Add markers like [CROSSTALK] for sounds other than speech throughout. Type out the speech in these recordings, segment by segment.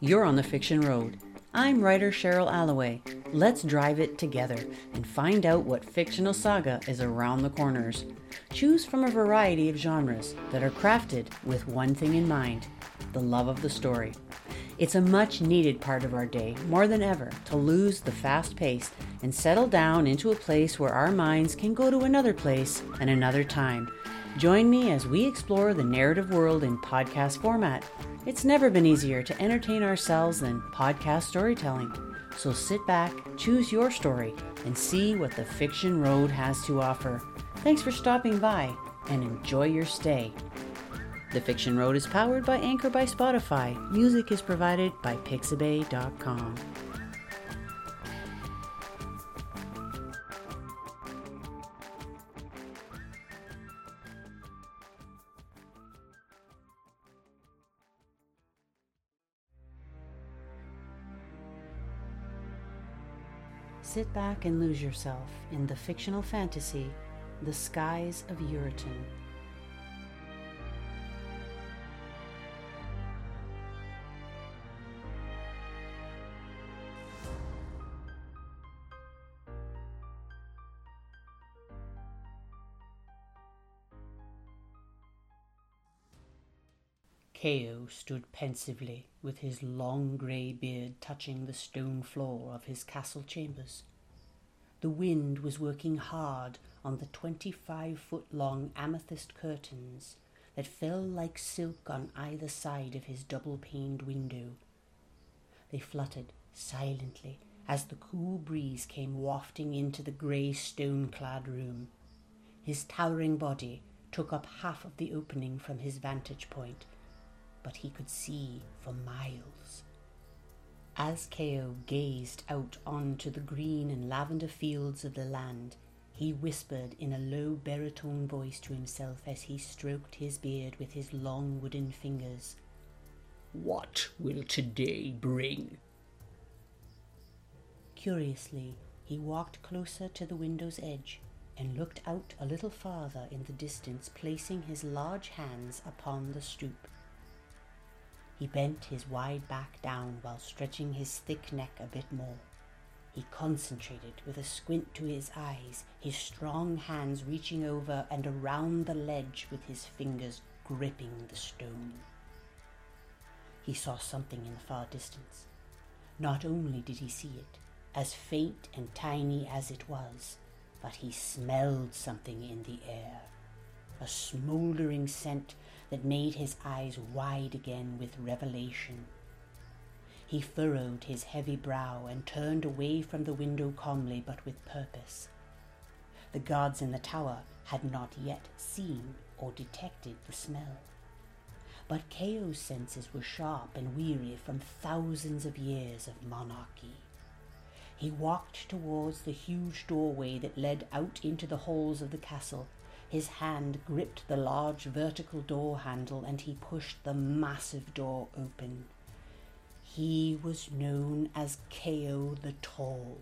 You're on the fiction road. I'm writer Cheryl Alloway. Let's drive it together and find out what fictional saga is around the corners. Choose from a variety of genres that are crafted with one thing in mind the love of the story. It's a much needed part of our day, more than ever, to lose the fast pace and settle down into a place where our minds can go to another place and another time. Join me as we explore the narrative world in podcast format. It's never been easier to entertain ourselves than podcast storytelling. So sit back, choose your story, and see what the fiction road has to offer. Thanks for stopping by and enjoy your stay. The Fiction Road is powered by Anchor by Spotify. Music is provided by Pixabay.com. Sit back and lose yourself in the fictional fantasy, The Skies of Erutan. Keo stood pensively, with his long grey beard touching the stone floor of his castle chambers. The wind was working hard on the twenty-five foot long amethyst curtains that fell like silk on either side of his double paned window. They fluttered silently as the cool breeze came wafting into the grey stone clad room. His towering body took up half of the opening from his vantage point but he could see for miles. As Keo gazed out onto the green and lavender fields of the land, he whispered in a low baritone voice to himself as he stroked his beard with his long wooden fingers. What will today bring? Curiously, he walked closer to the window's edge and looked out a little farther in the distance, placing his large hands upon the stoop. He bent his wide back down while stretching his thick neck a bit more. He concentrated with a squint to his eyes, his strong hands reaching over and around the ledge with his fingers gripping the stone. He saw something in the far distance. Not only did he see it, as faint and tiny as it was, but he smelled something in the air. A smouldering scent that made his eyes wide again with revelation. He furrowed his heavy brow and turned away from the window calmly but with purpose. The guards in the tower had not yet seen or detected the smell. But Keo's senses were sharp and weary from thousands of years of monarchy. He walked towards the huge doorway that led out into the halls of the castle his hand gripped the large vertical door handle and he pushed the massive door open. He was known as Keo the Tall,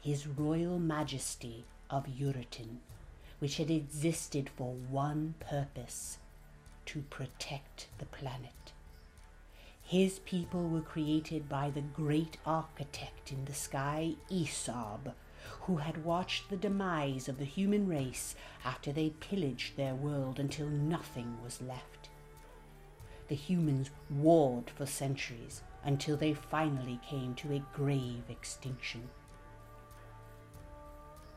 his royal majesty of Erutan, which had existed for one purpose to protect the planet. His people were created by the great architect in the sky, Esab, who had watched the demise of the human race after they pillaged their world until nothing was left. The humans warred for centuries until they finally came to a grave extinction.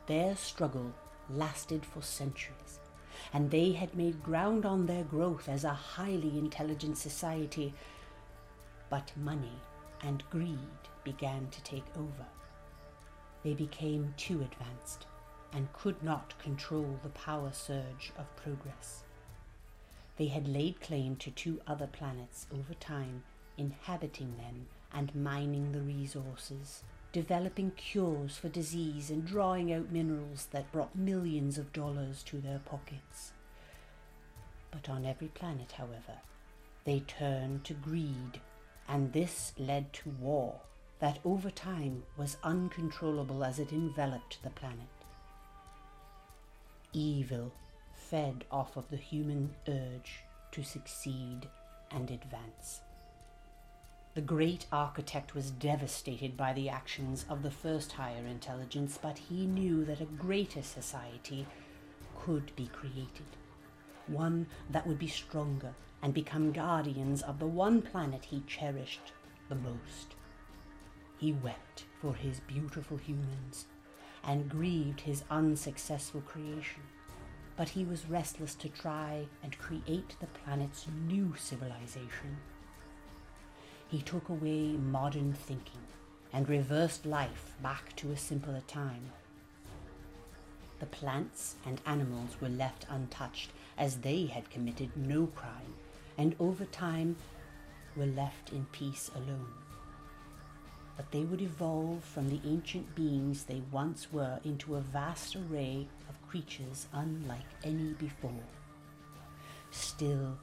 Their struggle lasted for centuries, and they had made ground on their growth as a highly intelligent society. But money and greed began to take over they became too advanced and could not control the power surge of progress. They had laid claim to two other planets over time, inhabiting them and mining the resources, developing cures for disease and drawing out minerals that brought millions of dollars to their pockets. But on every planet, however, they turned to greed, and this led to war that over time was uncontrollable as it enveloped the planet. Evil fed off of the human urge to succeed and advance. The great architect was devastated by the actions of the first higher intelligence, but he knew that a greater society could be created, one that would be stronger and become guardians of the one planet he cherished the most. He wept for his beautiful humans and grieved his unsuccessful creation, but he was restless to try and create the planet's new civilization. He took away modern thinking and reversed life back to a simpler time. The plants and animals were left untouched as they had committed no crime and over time were left in peace alone. But they would evolve from the ancient beings they once were into a vast array of creatures unlike any before. Still,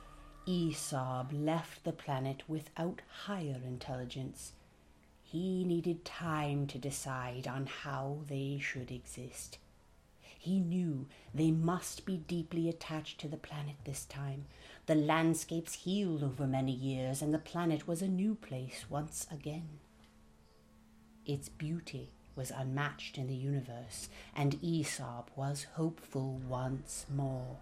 Esob left the planet without higher intelligence. He needed time to decide on how they should exist. He knew they must be deeply attached to the planet this time, the landscapes healed over many years, and the planet was a new place once again. Its beauty was unmatched in the universe, and Esob was hopeful once more.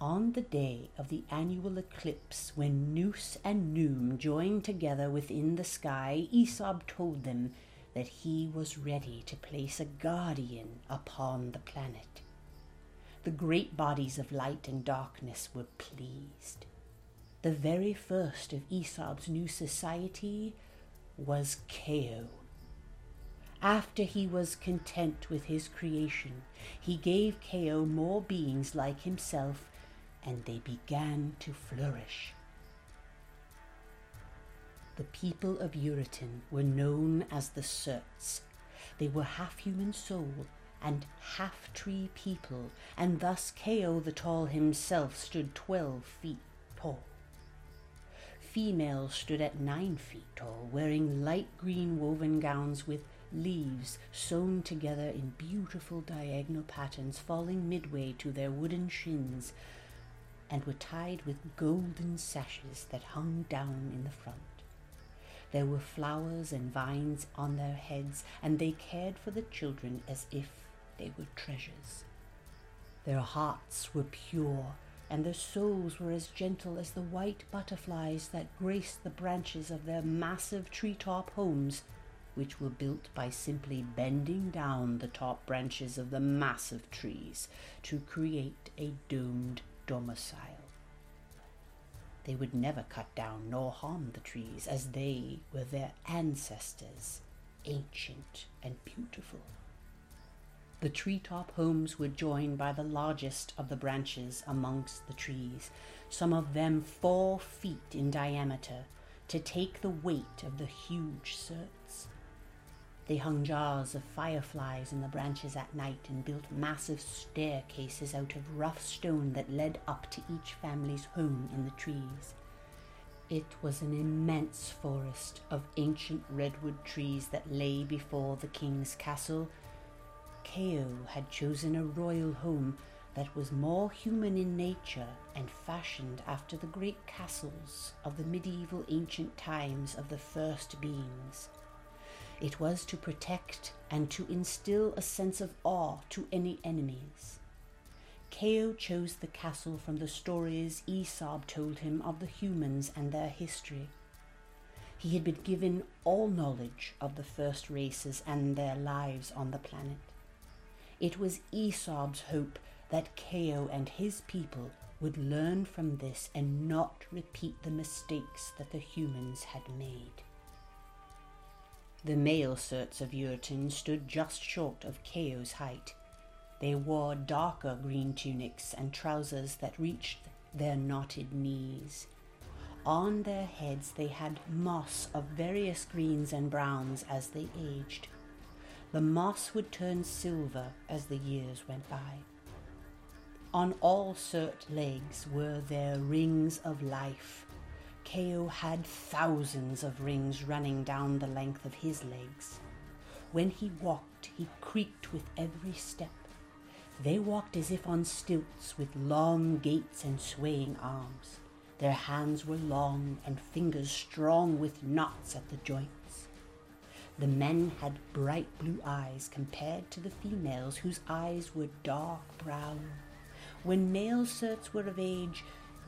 On the day of the annual eclipse, when Nous and Noom joined together within the sky, Esob told them that he was ready to place a guardian upon the planet the great bodies of light and darkness were pleased. The very first of Esob's new society was Keo. After he was content with his creation, he gave Keo more beings like himself, and they began to flourish. The people of Erutan were known as the Surts. They were half human soul and half tree people, and thus Keo the Tall himself stood twelve feet tall. Females stood at nine feet tall, wearing light green woven gowns with leaves sewn together in beautiful diagonal patterns falling midway to their wooden shins, and were tied with golden sashes that hung down in the front. There were flowers and vines on their heads, and they cared for the children as if they were treasures. Their hearts were pure, and their souls were as gentle as the white butterflies that graced the branches of their massive treetop homes, which were built by simply bending down the top branches of the massive trees to create a domed domicile. They would never cut down nor harm the trees, as they were their ancestors, ancient and beautiful. The treetop homes were joined by the largest of the branches amongst the trees, some of them four feet in diameter, to take the weight of the huge surts. They hung jars of fireflies in the branches at night and built massive staircases out of rough stone that led up to each family's home in the trees. It was an immense forest of ancient redwood trees that lay before the king's castle Keo had chosen a royal home that was more human in nature and fashioned after the great castles of the medieval ancient times of the first beings. It was to protect and to instill a sense of awe to any enemies. Keo chose the castle from the stories Esob told him of the humans and their history. He had been given all knowledge of the first races and their lives on the planet. It was Esob's hope that Keo and his people would learn from this and not repeat the mistakes that the humans had made. The male Surts of Erutan stood just short of Keo's height. They wore darker green tunics and trousers that reached their knotted knees. On their heads they had moss of various greens and browns as they aged. The moss would turn silver as the years went by. On all Surt legs were there rings of life. Keo had thousands of rings running down the length of his legs. When he walked, he creaked with every step. They walked as if on stilts with long gaits and swaying arms. Their hands were long and fingers strong with knots at the joints. The men had bright blue eyes compared to the females, whose eyes were dark brown. When male Surts were of age,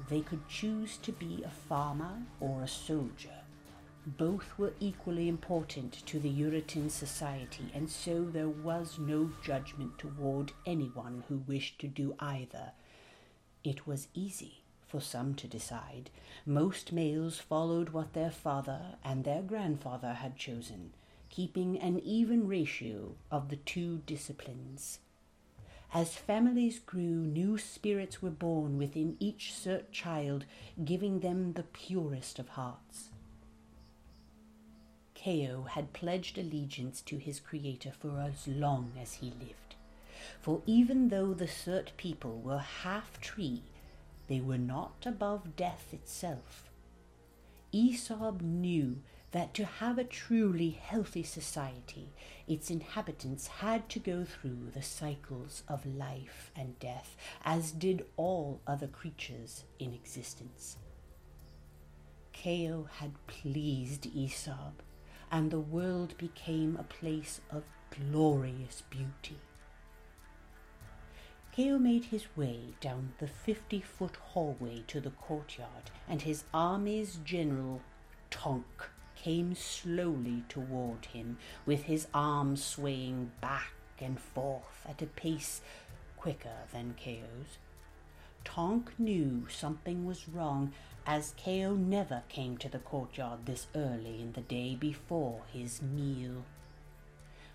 they could choose to be a farmer or a soldier. Both were equally important to the Erutan society, and so there was no judgment toward anyone who wished to do either. It was easy for some to decide. Most males followed what their father and their grandfather had chosen, keeping an even ratio of the two disciplines. As families grew, new spirits were born within each Surt child, giving them the purest of hearts. Keo had pledged allegiance to his Creator for as long as he lived. For even though the Surt people were half tree, they were not above death itself. Aesop knew that to have a truly healthy society, its inhabitants had to go through the cycles of life and death, as did all other creatures in existence. Keo had pleased Aesop and the world became a place of glorious beauty. Keo made his way down the fifty foot hallway to the courtyard, and his army's general, Tonk, came slowly toward him, with his arms swaying back and forth at a pace quicker than Keo's. Tonk knew something was wrong as Keo never came to the courtyard this early in the day before his meal.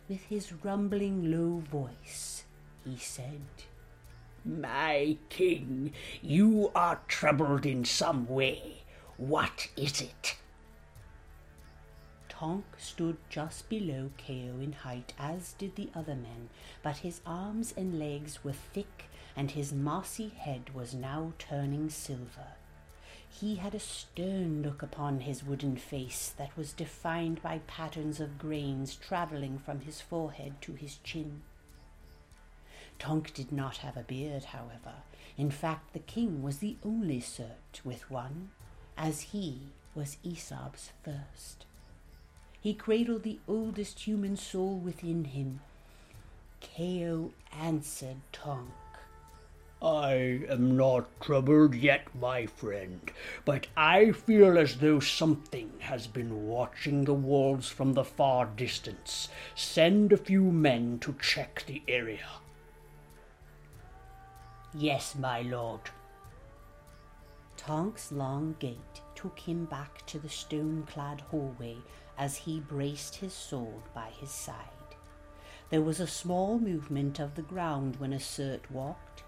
With his rumbling low voice, he said, My king, you are troubled in some way. What is it? Tonk stood just below Keo in height, as did the other men, but his arms and legs were thick, and his mossy head was now turning silver. He had a stern look upon his wooden face that was defined by patterns of grains travelling from his forehead to his chin. Tonk did not have a beard, however. In fact, the king was the only Surt with one, as he was Aesop's first. He cradled the oldest human soul within him. Keo answered Tonk. I am not troubled yet, my friend, but I feel as though something has been watching the walls from the far distance. Send a few men to check the area. Yes, my lord. Tonk's long gait took him back to the stone clad hallway as he braced his sword by his side. There was a small movement of the ground when a Surt walked,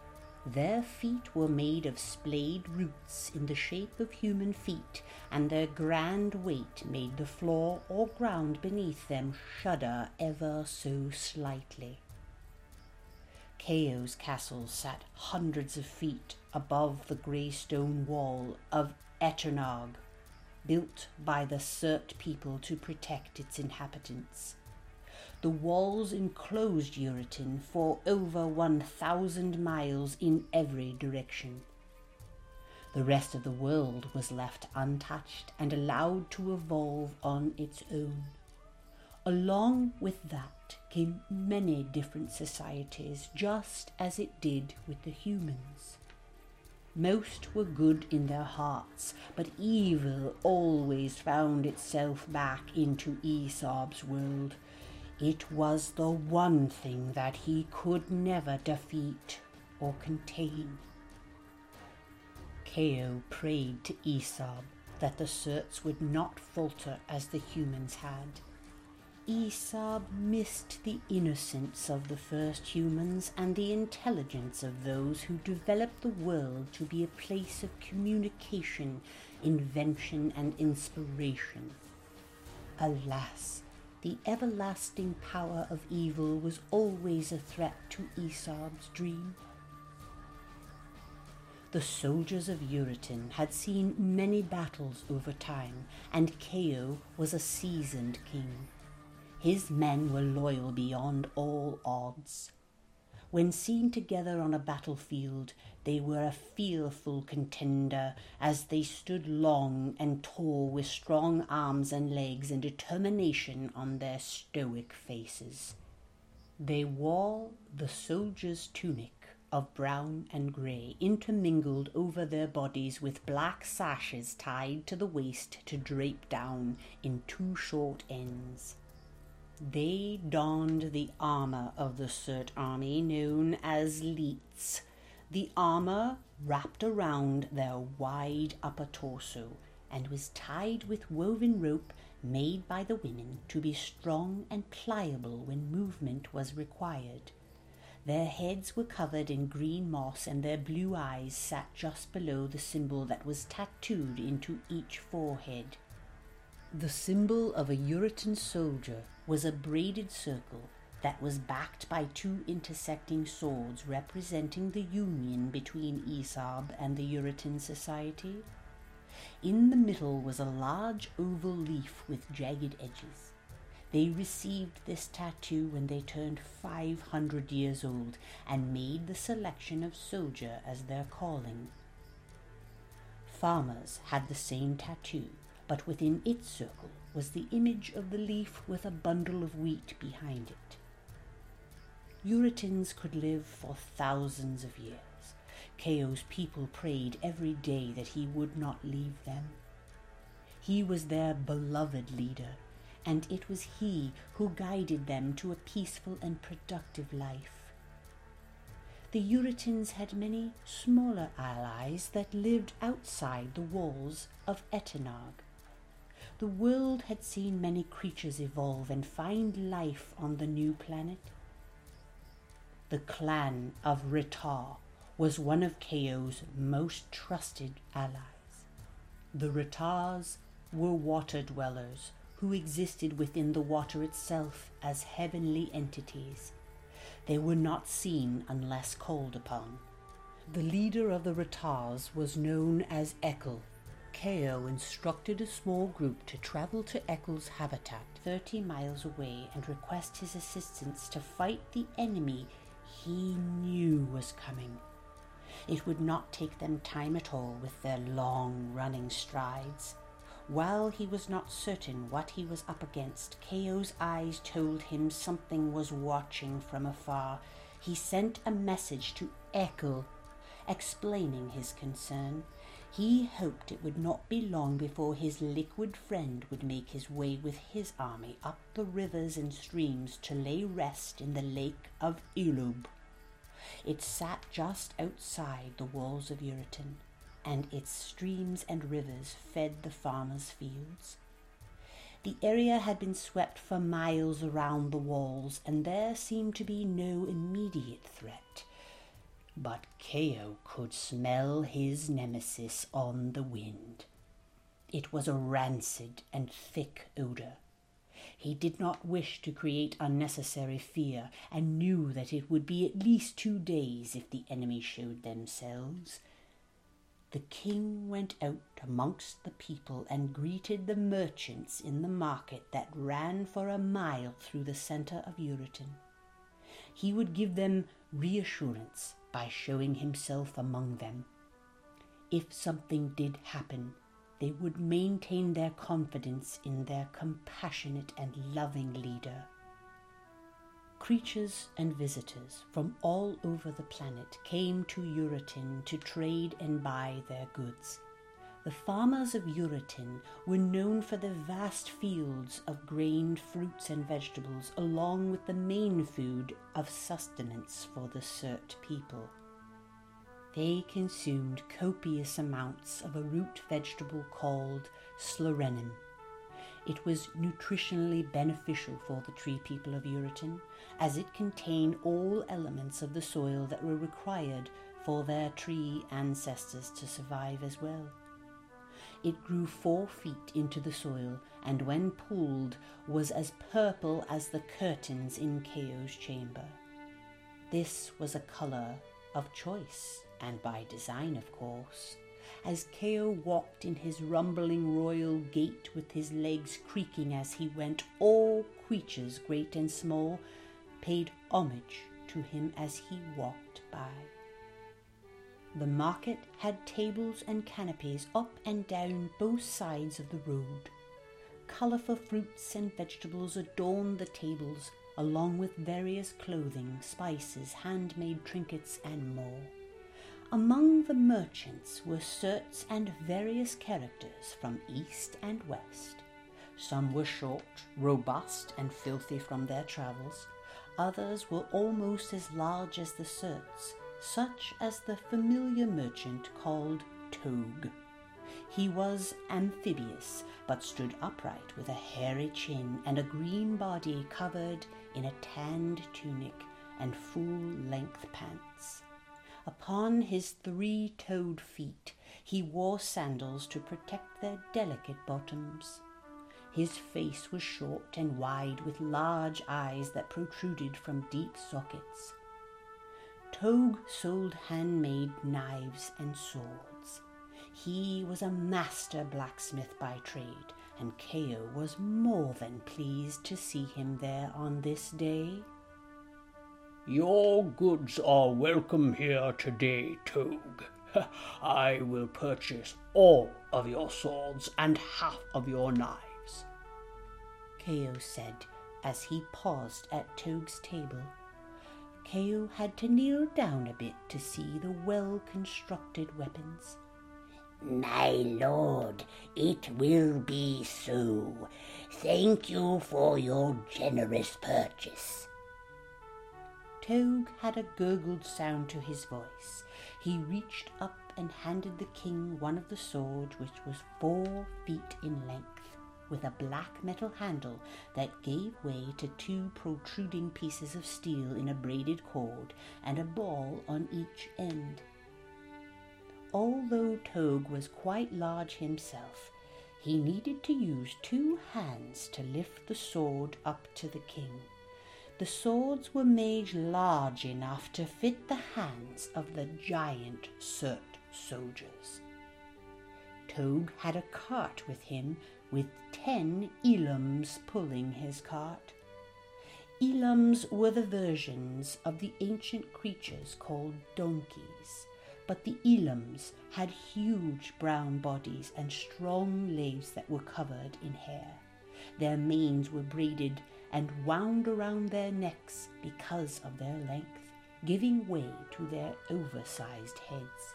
their feet were made of splayed roots in the shape of human feet, and their grand weight made the floor or ground beneath them shudder ever so slightly. Keo's castle sat hundreds of feet above the grey stone wall of Eternog, built by the Surt people to protect its inhabitants. The walls enclosed Erutan for over 1,000 miles in every direction. The rest of the world was left untouched and allowed to evolve on its own. Along with that came many different societies, just as it did with the humans. Most were good in their hearts, but evil always found itself back into Aesop's world, it was the one thing that he could never defeat or contain. Keo prayed to Aesop that the Surts would not falter as the humans had. Aesop missed the innocence of the first humans and the intelligence of those who developed the world to be a place of communication, invention, and inspiration. Alas, the everlasting power of evil was always a threat to Aesop's dream. The soldiers of Erutan had seen many battles over time, and Keo was a seasoned king. His men were loyal beyond all odds. When seen together on a battlefield, they were a fearful contender as they stood long and tall with strong arms and legs and determination on their stoic faces. They wore the soldier's tunic of brown and grey, intermingled over their bodies with black sashes tied to the waist to drape down in two short ends. They donned the armour of the Surt army known as leets, the armour wrapped around their wide upper torso and was tied with woven rope made by the women to be strong and pliable when movement was required. Their heads were covered in green moss, and their blue eyes sat just below the symbol that was tattooed into each forehead. The symbol of a Erutan soldier was a braided circle that was backed by two intersecting swords representing the union between Esab and the Erutan society. In the middle was a large oval leaf with jagged edges. They received this tattoo when they turned 500 years old and made the selection of soldier as their calling. Farmers had the same tattoo, but within its circle was the image of the leaf with a bundle of wheat behind it. Erutans could live for thousands of years. Keo's people prayed every day that he would not leave them. He was their beloved leader, and it was he who guided them to a peaceful and productive life. The Erutans had many smaller allies that lived outside the walls of Etenag. The world had seen many creatures evolve and find life on the new planet. The clan of Ritar was one of Keo's most trusted allies. The Ritars were water dwellers who existed within the water itself as heavenly entities. They were not seen unless called upon. The leader of the Ritars was known as Ekel. Keo instructed a small group to travel to Ekel's habitat 30 miles away and request his assistance to fight the enemy he knew was coming. It would not take them time at all with their long running strides. While he was not certain what he was up against, Keo's eyes told him something was watching from afar. He sent a message to Ekel, explaining his concern. He hoped it would not be long before his liquid friend would make his way with his army up the rivers and streams to lay rest in the lake of Ilub. It sat just outside the walls of Erutan, and its streams and rivers fed the farmers' fields. The area had been swept for miles around the walls, and there seemed to be no immediate threat. But Keo could smell his nemesis on the wind. It was a rancid and thick odor. He did not wish to create unnecessary fear, and knew that it would be at least two days if the enemy showed themselves. The king went out amongst the people and greeted the merchants in the market that ran for a mile through the centre of Erutan. He would give them reassurance by showing himself among them. If something did happen, they would maintain their confidence in their compassionate and loving leader. Creatures and visitors from all over the planet came to Erutan to trade and buy their goods. The farmers of Erutan were known for the vast fields of grain, fruits, and vegetables, along with the main food of sustenance for the Surt people. They consumed copious amounts of a root vegetable called slorenim. It was nutritionally beneficial for the tree people of Erutan, as it contained all elements of the soil that were required for their tree ancestors to survive as well. It grew four feet into the soil, and when pulled, was as purple as the curtains in Keo's chamber. This was a colour of choice, and by design, of course. As Keo walked in his rumbling royal gait with his legs creaking as he went, all creatures, great and small, paid homage to him as he walked by. The market had tables and canopies up and down both sides of the road. Colourful fruits and vegetables adorned the tables, along with various clothing, spices, handmade trinkets, and more. Among the merchants were Surts and various characters from east and west. Some were short, robust, and filthy from their travels. Others were almost as large as the Surts, such as the familiar merchant called Togue. He was amphibious, but stood upright with a hairy chin and a green body covered in a tanned tunic and full length pants. Upon his three toed feet he wore sandals to protect their delicate bottoms. His face was short and wide, with large eyes that protruded from deep sockets. Togue sold handmade knives and swords. He was a master blacksmith by trade, and Keo was more than pleased to see him there on this day. Your goods are welcome here today, Togue. [LAUGHS] I will purchase all of your swords and half of your knives. Keo said as he paused at Togue's table. Keo had to kneel down a bit to see the well constructed weapons. My lord, it will be so. Thank you for your generous purchase. Togue had a gurgled sound to his voice. He reached up and handed the king one of the swords which was four feet in length, with a black metal handle that gave way to two protruding pieces of steel in a braided cord and a ball on each end. Although Togue was quite large himself, he needed to use two hands to lift the sword up to the king. The swords were made large enough to fit the hands of the giant Surt soldiers. Togue had a cart with him, with ten Elams pulling his cart. Elams were the versions of the ancient creatures called donkeys, but the Elams had huge brown bodies and strong legs that were covered in hair. Their manes were braided and wound around their necks because of their length, giving way to their oversized heads.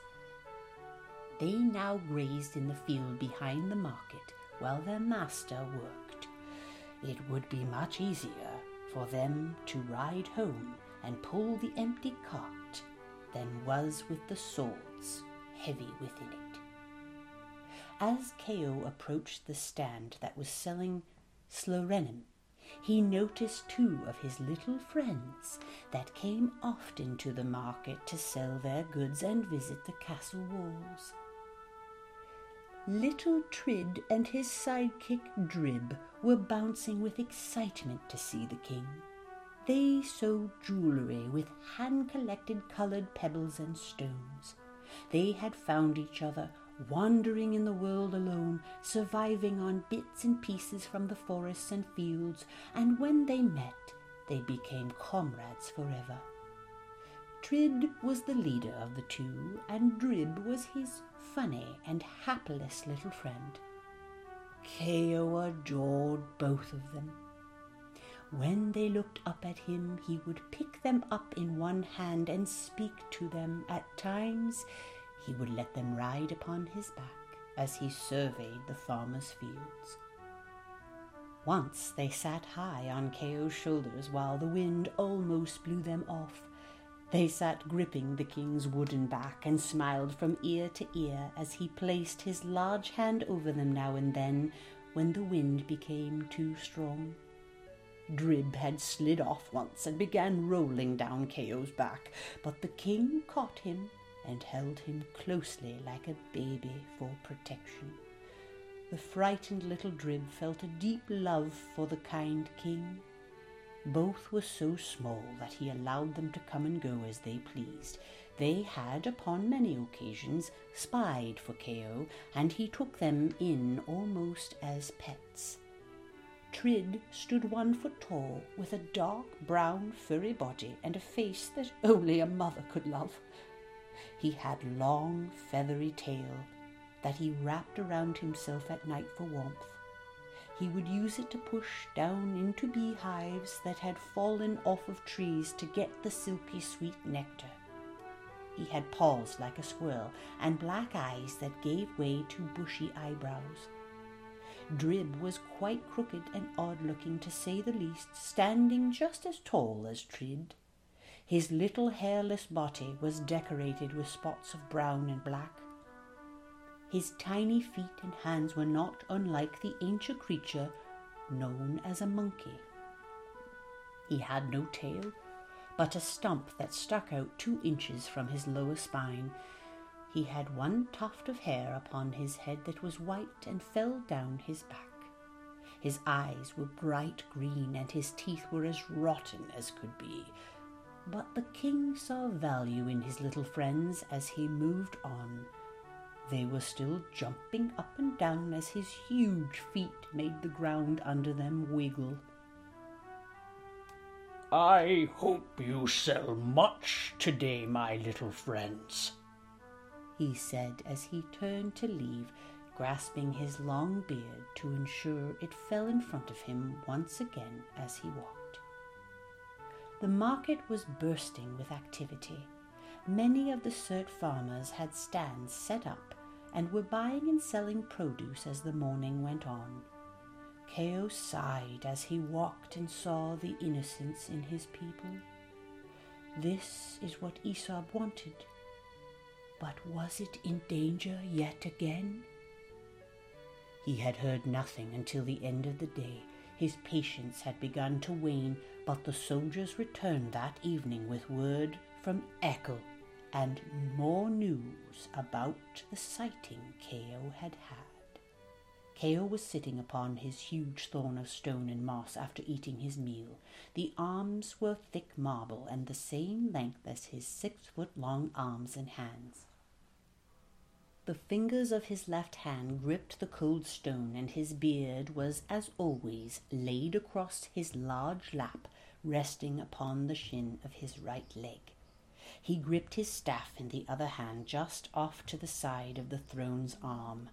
They now grazed in the field behind the market while their master worked. It would be much easier for them to ride home and pull the empty cart than was with the swords heavy within it. As Keo approached the stand that was selling Slorenim, he noticed two of his little friends that came often to the market to sell their goods and visit the castle walls. Little Trid and his sidekick Drib were bouncing with excitement to see the king. They sewed jewellery with hand collected coloured pebbles and stones. They had found each other wandering in the world alone, surviving on bits and pieces from the forests and fields, and when they met, they became comrades forever. Trid was the leader of the two, and Drib was his funny and hapless little friend. Keo adored both of them. When they looked up at him, he would pick them up in one hand and speak to them. At times, he would let them ride upon his back as he surveyed the farmer's fields. Once they sat high on Keo's shoulders while the wind almost blew them off. They sat gripping the king's wooden back and smiled from ear to ear as he placed his large hand over them now and then when the wind became too strong. Drib had slid off once and began rolling down Keo's back, but the king caught him and held him closely like a baby for protection. The frightened little Drib felt a deep love for the kind king. Both were so small that he allowed them to come and go as they pleased. They had, upon many occasions, spied for Keo, and he took them in almost as pets. Trid stood one foot tall, with a dark brown furry body and a face that only a mother could love. He had long feathery tail that he wrapped around himself at night for warmth. He would use it to push down into beehives that had fallen off of trees to get the silky sweet nectar. He had paws like a squirrel and black eyes that gave way to bushy eyebrows. Drib was quite crooked and odd looking to say the least, standing just as tall as Trid. His little hairless body was decorated with spots of brown and black. His tiny feet and hands were not unlike the ancient creature known as a monkey. He had no tail, but a stump that stuck out two inches from his lower spine. He had one tuft of hair upon his head that was white and fell down his back. His eyes were bright green and his teeth were as rotten as could be. But the king saw value in his little friends as he moved on. They were still jumping up and down as his huge feet made the ground under them wiggle. I hope you sell much today, my little friends, he said as he turned to leave, grasping his long beard to ensure it fell in front of him once again as he walked. The market was bursting with activity. Many of the Surt farmers had stands set up and were buying and selling produce as the morning went on. Keo sighed as he walked and saw the innocence in his people. This is what Aesop wanted. But was it in danger yet again? He had heard nothing until the end of the day. His patience had begun to wane, but the soldiers returned that evening with word from Echo and more news about the sighting Keo had had. Keo was sitting upon his huge thorn of stone and moss after eating his meal. The arms were thick marble and the same length as his six foot long arms and hands. The fingers of his left hand gripped the cold stone, and his beard was, as always, laid across his large lap, resting upon the shin of his right leg. He gripped his staff in the other hand just off to the side of the throne's arm.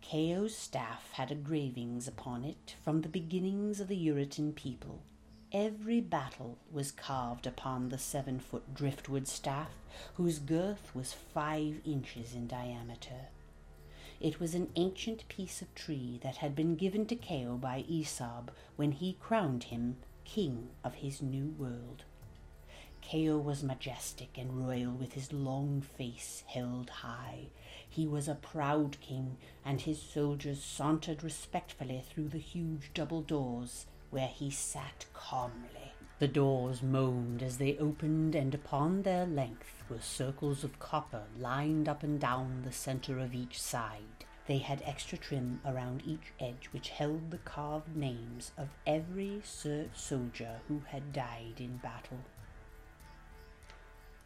Keo's staff had engravings upon it from the beginnings of the Erutan people. Every battle was carved upon the seven foot driftwood staff, whose girth was five inches in diameter. It was an ancient piece of tree that had been given to Keo by Aesop when he crowned him king of his new world. Keo was majestic and royal with his long face held high. He was a proud king, and his soldiers sauntered respectfully through the huge double doors where he sat calmly. The doors moaned as they opened, and upon their length were circles of copper lined up and down the center of each side. They had extra trim around each edge which held the carved names of every Surt soldier who had died in battle.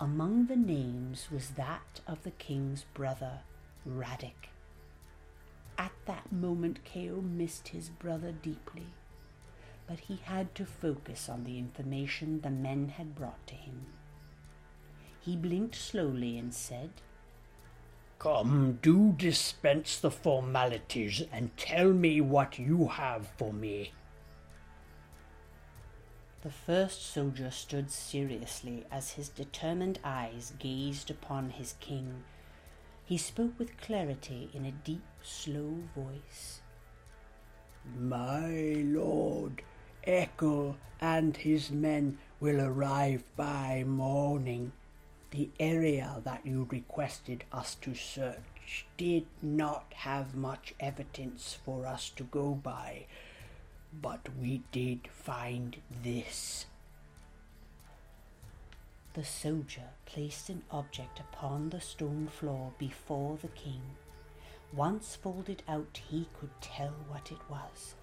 Among the names was that of the king's brother, Radic. At that moment, Keo missed his brother deeply, but he had to focus on the information the men had brought to him. He blinked slowly and said, Come, do dispense the formalities and tell me what you have for me. The first soldier stood seriously as his determined eyes gazed upon his king. He spoke with clarity in a deep, slow voice. My lord, Echo and his men will arrive by morning. The area that you requested us to search did not have much evidence for us to go by, but we did find this. The soldier placed an object upon the stone floor before the king. Once folded out, he could tell what it was.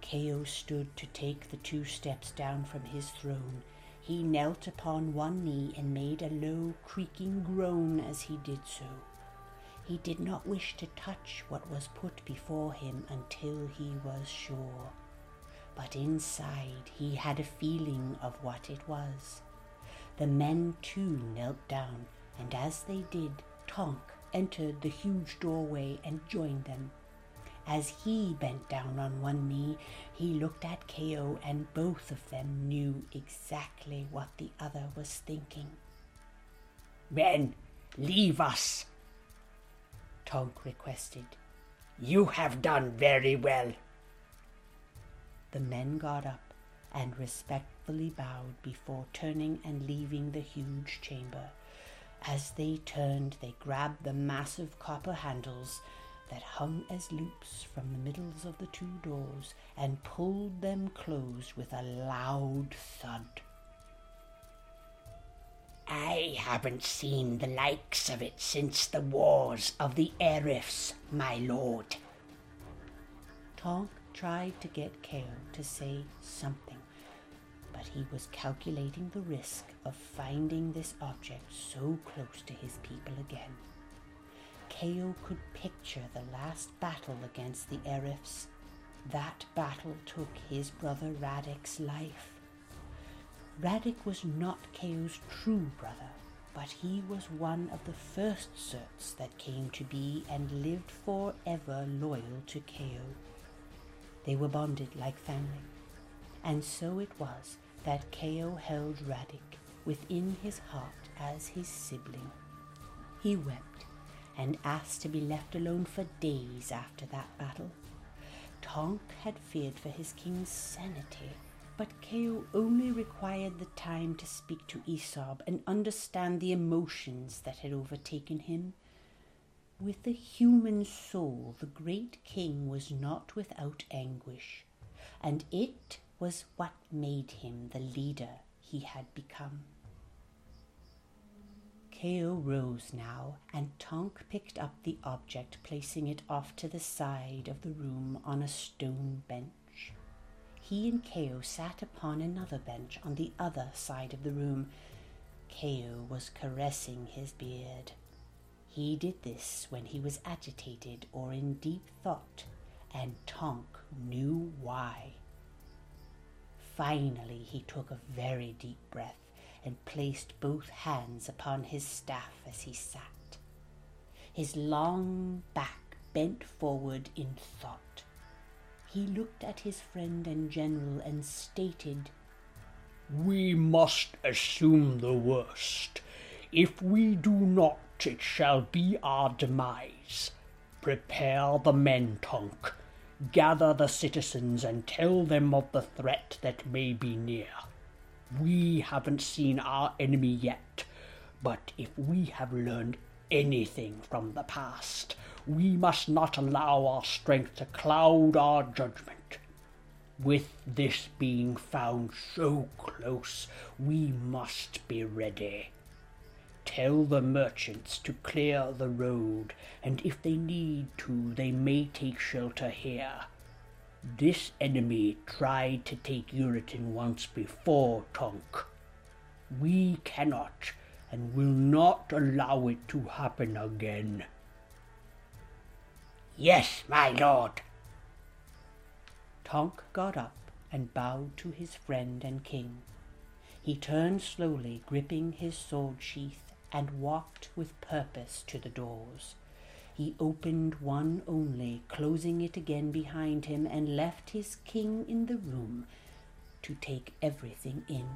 Keo stood to take the two steps down from his throne. He knelt upon one knee and made a low, creaking groan as he did so. He did not wish to touch what was put before him until he was sure. But inside he had a feeling of what it was. The men too knelt down, and as they did, Tonk entered the huge doorway and joined them. As he bent down on one knee, he looked at Keo, and both of them knew exactly what the other was thinking. Men, leave us, Tonk requested. You have done very well. The men got up and respectfully bowed before turning and leaving the huge chamber. As they turned, they grabbed the massive copper handles that hung as loops from the middles of the two doors and pulled them closed with a loud thud. I haven't seen the likes of it since the wars of the Erifs, my lord. Tonk tried to get Keo to say something, but he was calculating the risk of finding this object so close to his people again. Keo could picture the last battle against the Erifs. That battle took his brother Radek's life. Radek was not Keo's true brother, but he was one of the first Surts that came to be and lived forever loyal to Keo. They were bonded like family, and so it was that Keo held Radek within his heart as his sibling. He wept and asked to be left alone for days after that battle. Tonk had feared for his king's sanity, but Keo only required the time to speak to Aesop and understand the emotions that had overtaken him. With the human soul, the great king was not without anguish, and it was what made him the leader he had become. Keo rose now, and Tonk picked up the object, placing it off to the side of the room on a stone bench. He and Keo sat upon another bench on the other side of the room. Keo was caressing his beard. He did this when he was agitated or in deep thought, and Tonk knew why. Finally, he took a very deep breath and placed both hands upon his staff as he sat. His long back bent forward in thought. He looked at his friend and general and stated, We must assume the worst. If we do not, it shall be our demise. Prepare the men, Tonk. Gather the citizens and tell them of the threat that may be near. We haven't seen our enemy yet, but if we have learned anything from the past, we must not allow our strength to cloud our judgment. With this being found so close, we must be ready. Tell the merchants to clear the road, and if they need to, they may take shelter here. This enemy tried to take Erutan once before, Tonk. We cannot and will not allow it to happen again. Yes, my lord. Tonk got up and bowed to his friend and king. He turned slowly, gripping his sword sheath, and walked with purpose to the doors. He opened one only, closing it again behind him, and left his king in the room to take everything in.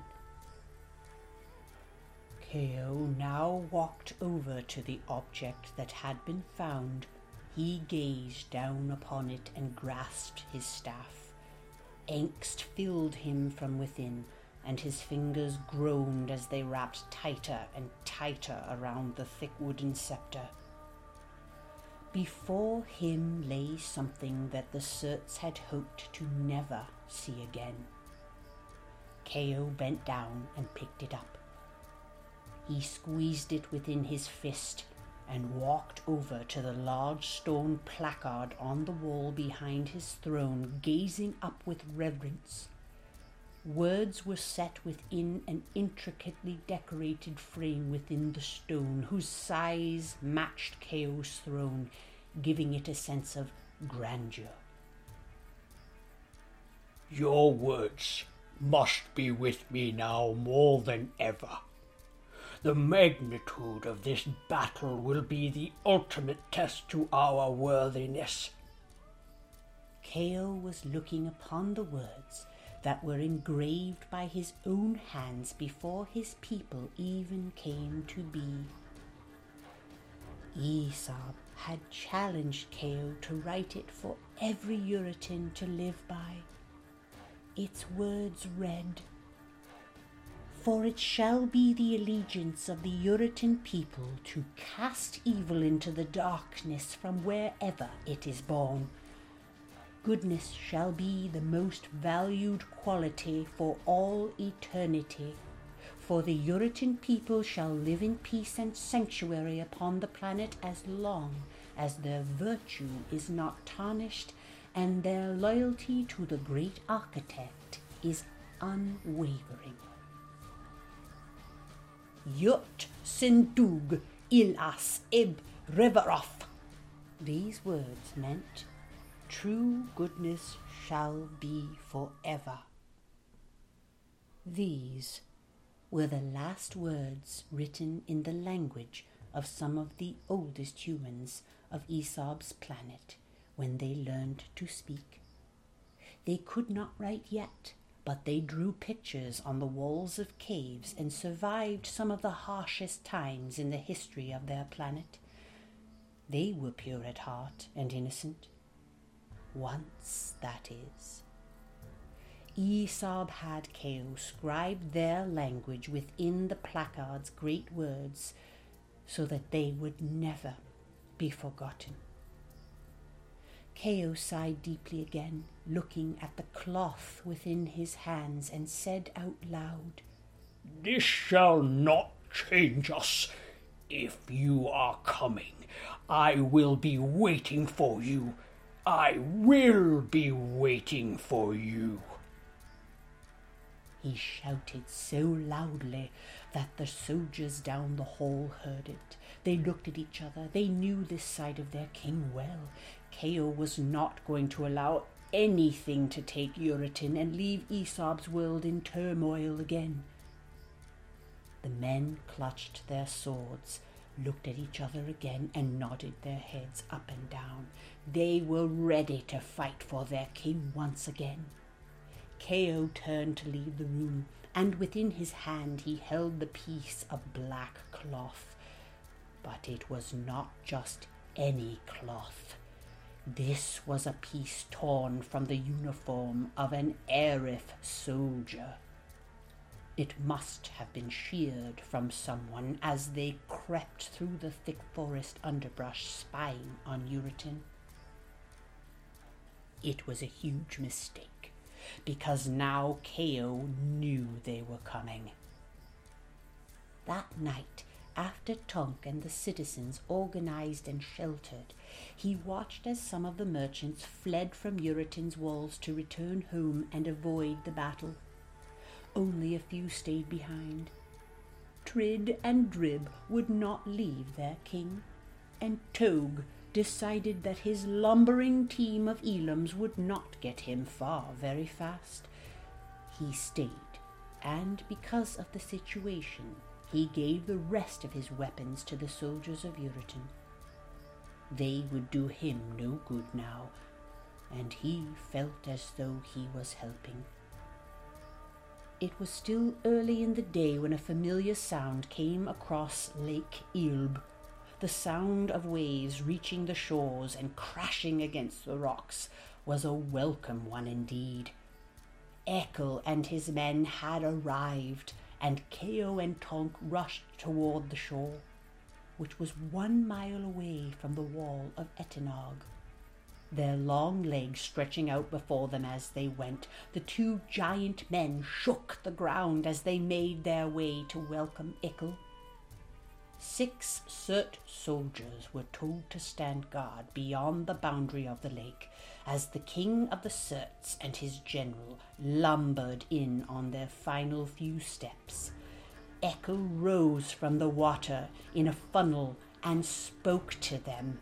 Keo now walked over to the object that had been found. He gazed down upon it and grasped his staff. Angst filled him from within, and his fingers groaned as they wrapped tighter and tighter around the thick wooden scepter. Before him lay something that the Surts had hoped to never see again. Keo bent down and picked it up. He squeezed it within his fist and walked over to the large stone placard on the wall behind his throne, gazing up with reverence. Words were set within an intricately decorated frame within the stone, whose size matched Keo's throne, giving it a sense of grandeur. Your words must be with me now more than ever. The magnitude of this battle will be the ultimate test to our worthiness. Keo was looking upon the words that were engraved by his own hands before his people even came to be. Aesop had challenged Keo to write it for every Erutan to live by. Its words read, For it shall be the allegiance of the Erutan people to cast evil into the darkness from wherever it is born. Goodness shall be the most valued quality for all eternity for the Erutan people shall live in peace and sanctuary upon the planet as long as their virtue is not tarnished and their loyalty to the great architect is unwavering. Yut sindug ilas ib reveroth. These words meant, True goodness shall be forever. These were the last words written in the language of some of the oldest humans of Aesop's planet when they learned to speak. They could not write yet, but they drew pictures on the walls of caves and survived some of the harshest times in the history of their planet. They were pure at heart and innocent. Once, that is. Aesop had Keo scribe their language within the placard's great words so that they would never be forgotten. Keo sighed deeply again, looking at the cloth within his hands, and said out loud, This shall not change us. If you are coming, I will be waiting for you. I will be waiting for you. He shouted so loudly that the soldiers down the hall heard it. They looked at each other. They knew this side of their king well. Keo was not going to allow anything to take Erutan and leave Aesop's world in turmoil again. The men clutched their swords, looked at each other again, and nodded their heads up and down. They were ready to fight for their king once again. Keo turned to leave the room, and within his hand he held the piece of black cloth. But it was not just any cloth. This was a piece torn from the uniform of an Erif soldier. It must have been sheared from someone as they crept through the thick forest underbrush spying on Erutan. It was a huge mistake because now Keo knew they were coming. That night, after Tonk and the citizens organized and sheltered, he watched as some of the merchants fled from Erutan's walls to return home and avoid the battle. Only a few stayed behind. Trid and Drib would not leave their king, and Tog decided that his lumbering team of Elams would not get him far very fast. He stayed, and because of the situation, he gave the rest of his weapons to the soldiers of Erutan. They would do him no good now, and he felt as though he was helping. It was still early in the day when a familiar sound came across Lake Ilb the sound of waves reaching the shores and crashing against the rocks was a welcome one indeed. Ekel and his men had arrived, and Keo and Tonk rushed toward the shore, which was one mile away from the wall of Etenog. Their long legs stretching out before them as they went, the two giant men shook the ground as they made their way to welcome Ekel Six Surt soldiers were told to stand guard beyond the boundary of the lake as the king of the Surts and his general lumbered in on their final few steps. Ekel rose from the water in a funnel and spoke to them.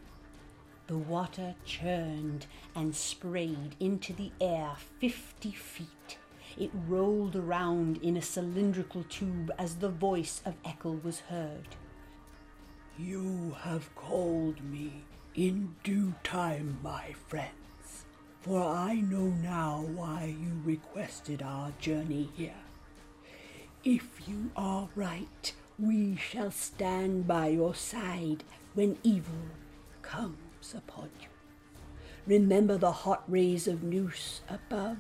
The water churned and sprayed into the air fifty feet. It rolled around in a cylindrical tube as the voice of Ekel was heard. You have called me in due time, my friends, for I know now why you requested our journey here. If you are right, we shall stand by your side when evil comes upon you. Remember the hot rays of Nous above,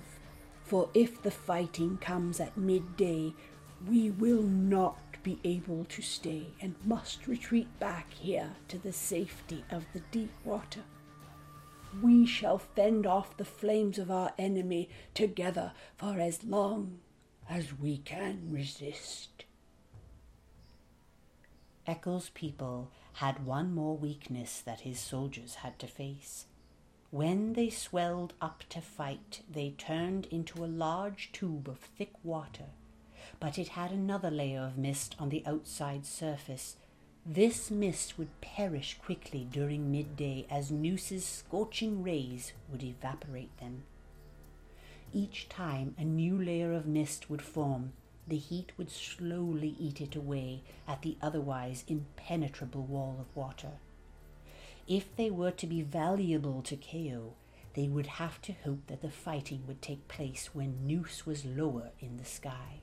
for if the fighting comes at midday, we will not be able to stay and must retreat back here to the safety of the deep water. We shall fend off the flames of our enemy together for as long as we can resist. Ekel's people had one more weakness that his soldiers had to face. When they swelled up to fight, they turned into a large tube of thick water but it had another layer of mist on the outside surface. This mist would perish quickly during midday as Nous's scorching rays would evaporate them. Each time a new layer of mist would form, the heat would slowly eat it away at the otherwise impenetrable wall of water. If they were to be valuable to Keo, they would have to hope that the fighting would take place when Nous was lower in the sky.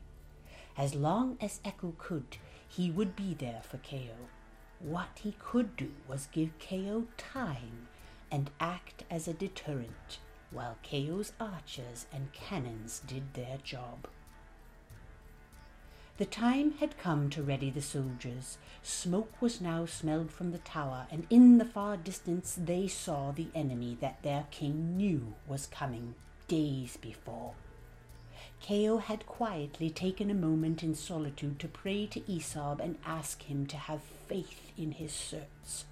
As long as Ekel could, he would be there for Keo. What he could do was give Keo time and act as a deterrent while Keo's archers and cannons did their job. The time had come to ready the soldiers. Smoke was now smelled from the tower, and in the far distance they saw the enemy that their king knew was coming days before. Keo had quietly taken a moment in solitude to pray to Aesop and ask him to have faith in his Surts.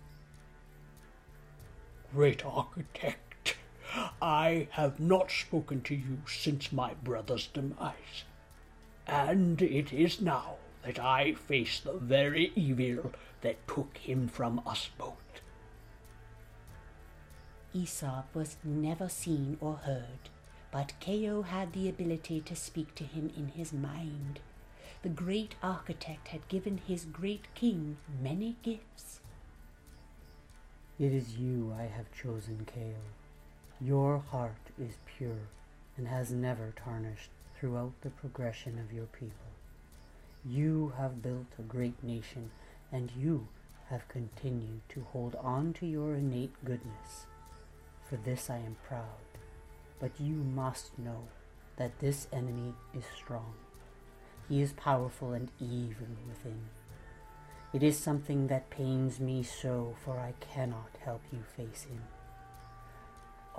Great architect, I have not spoken to you since my brother's demise, and it is now that I face the very evil that took him from us both. Aesop was never seen or heard but Keo had the ability to speak to him in his mind. The great architect had given his great king many gifts. It is you I have chosen, Keo. Your heart is pure and has never tarnished throughout the progression of your people. You have built a great nation, and you have continued to hold on to your innate goodness. For this I am proud. But you must know that this enemy is strong. He is powerful and evil within. It is something that pains me so, for I cannot help you face him.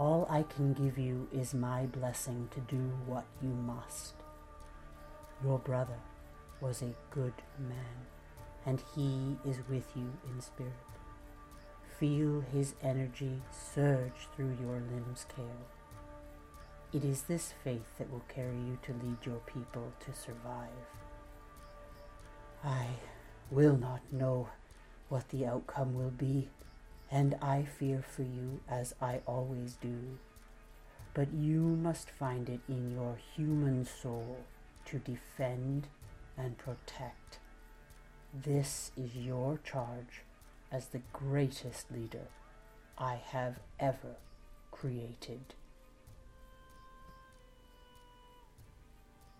All I can give you is my blessing to do what you must. Your brother was a good man, and he is with you in spirit. Feel his energy surge through your limbs, Kale. It is this faith that will carry you to lead your people to survive. I will not know what the outcome will be, and I fear for you as I always do. But you must find it in your human soul to defend and protect. This is your charge as the greatest leader I have ever created.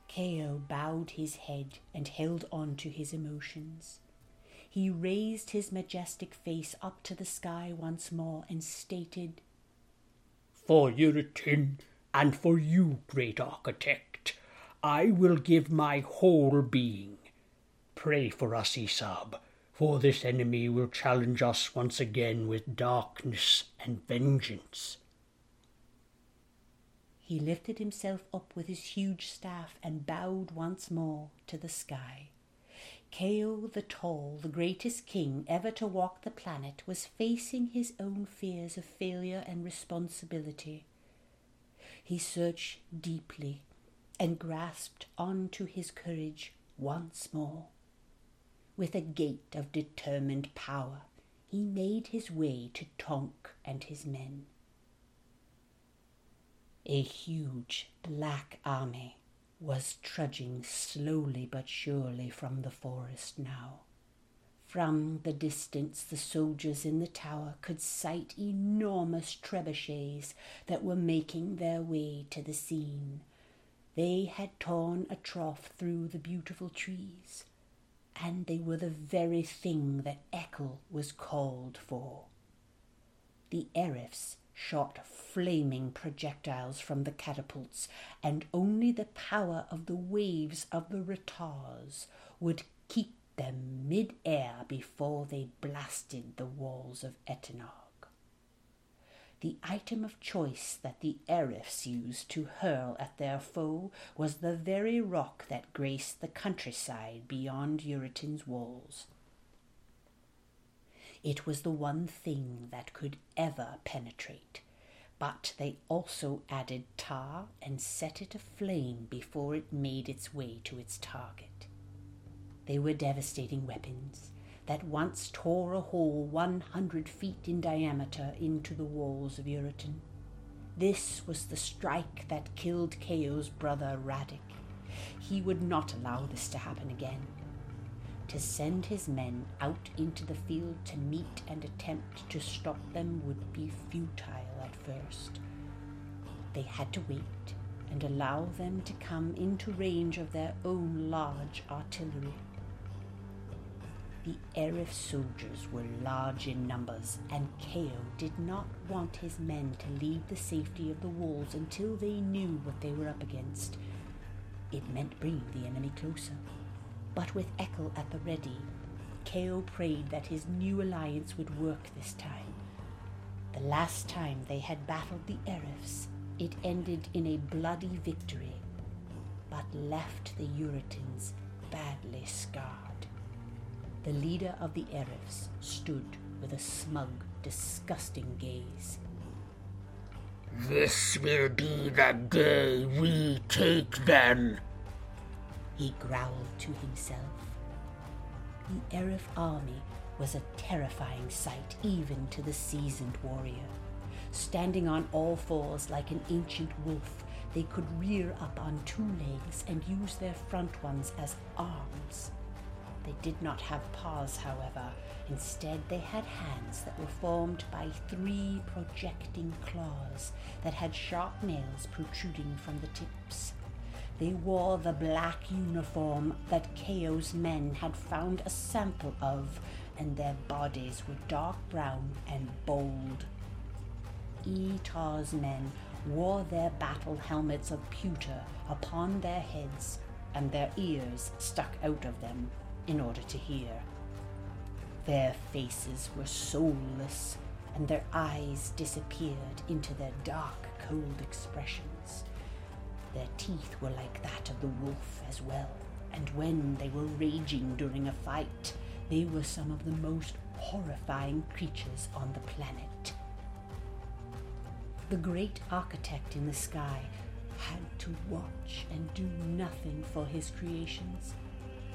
Keo bowed his head and held on to his emotions. He raised his majestic face up to the sky once more and stated, For Erutan and for you, great architect, I will give my whole being. Pray for us, Aesop, for this enemy will challenge us once again with darkness and vengeance. He lifted himself up with his huge staff and bowed once more to the sky. Keo the Tall, the greatest king ever to walk the planet, was facing his own fears of failure and responsibility. He searched deeply and grasped on to his courage once more. With a gait of determined power, he made his way to Tonk and his men. A huge black army was trudging slowly but surely from the forest now. From the distance, the soldiers in the tower could sight enormous trebuchets that were making their way to the scene. They had torn a trough through the beautiful trees, and they were the very thing that Ekel was called for. The Erifs shot flaming projectiles from the catapults, and only the power of the waves of the Ratars would keep them mid-air before they blasted the walls of Etenog. The item of choice that the Erifs used to hurl at their foe was the very rock that graced the countryside beyond Erutan's walls. It was the one thing that could ever penetrate, but they also added tar and set it aflame before it made its way to its target. They were devastating weapons that once tore a hole one hundred feet in diameter into the walls of Erutan. This was the strike that killed Kao's brother Radek. He would not allow this to happen again to send his men out into the field to meet and attempt to stop them would be futile at first. They had to wait and allow them to come into range of their own large artillery. The Erif soldiers were large in numbers, and Kao did not want his men to leave the safety of the walls until they knew what they were up against. It meant bringing the enemy closer. But with Ekel at the ready, Kao prayed that his new alliance would work this time. The last time they had battled the Erifs, it ended in a bloody victory, but left the Erutans badly scarred. The leader of the Erifs stood with a smug, disgusting gaze. This will be the day we take them, he growled to himself. The Erif army was a terrifying sight even to the seasoned warrior. Standing on all fours like an ancient wolf, they could rear up on two legs and use their front ones as arms. They did not have paws, however. Instead, they had hands that were formed by three projecting claws that had sharp nails protruding from the tips. They wore the black uniform that Kao's men had found a sample of, and their bodies were dark brown and bold. Etar's men wore their battle helmets of pewter upon their heads, and their ears stuck out of them in order to hear. Their faces were soulless, and their eyes disappeared into their dark, cold expressions. Their teeth were like that of the wolf as well, and when they were raging during a fight, they were some of the most horrifying creatures on the planet. The great architect in the sky had to watch and do nothing for his creations.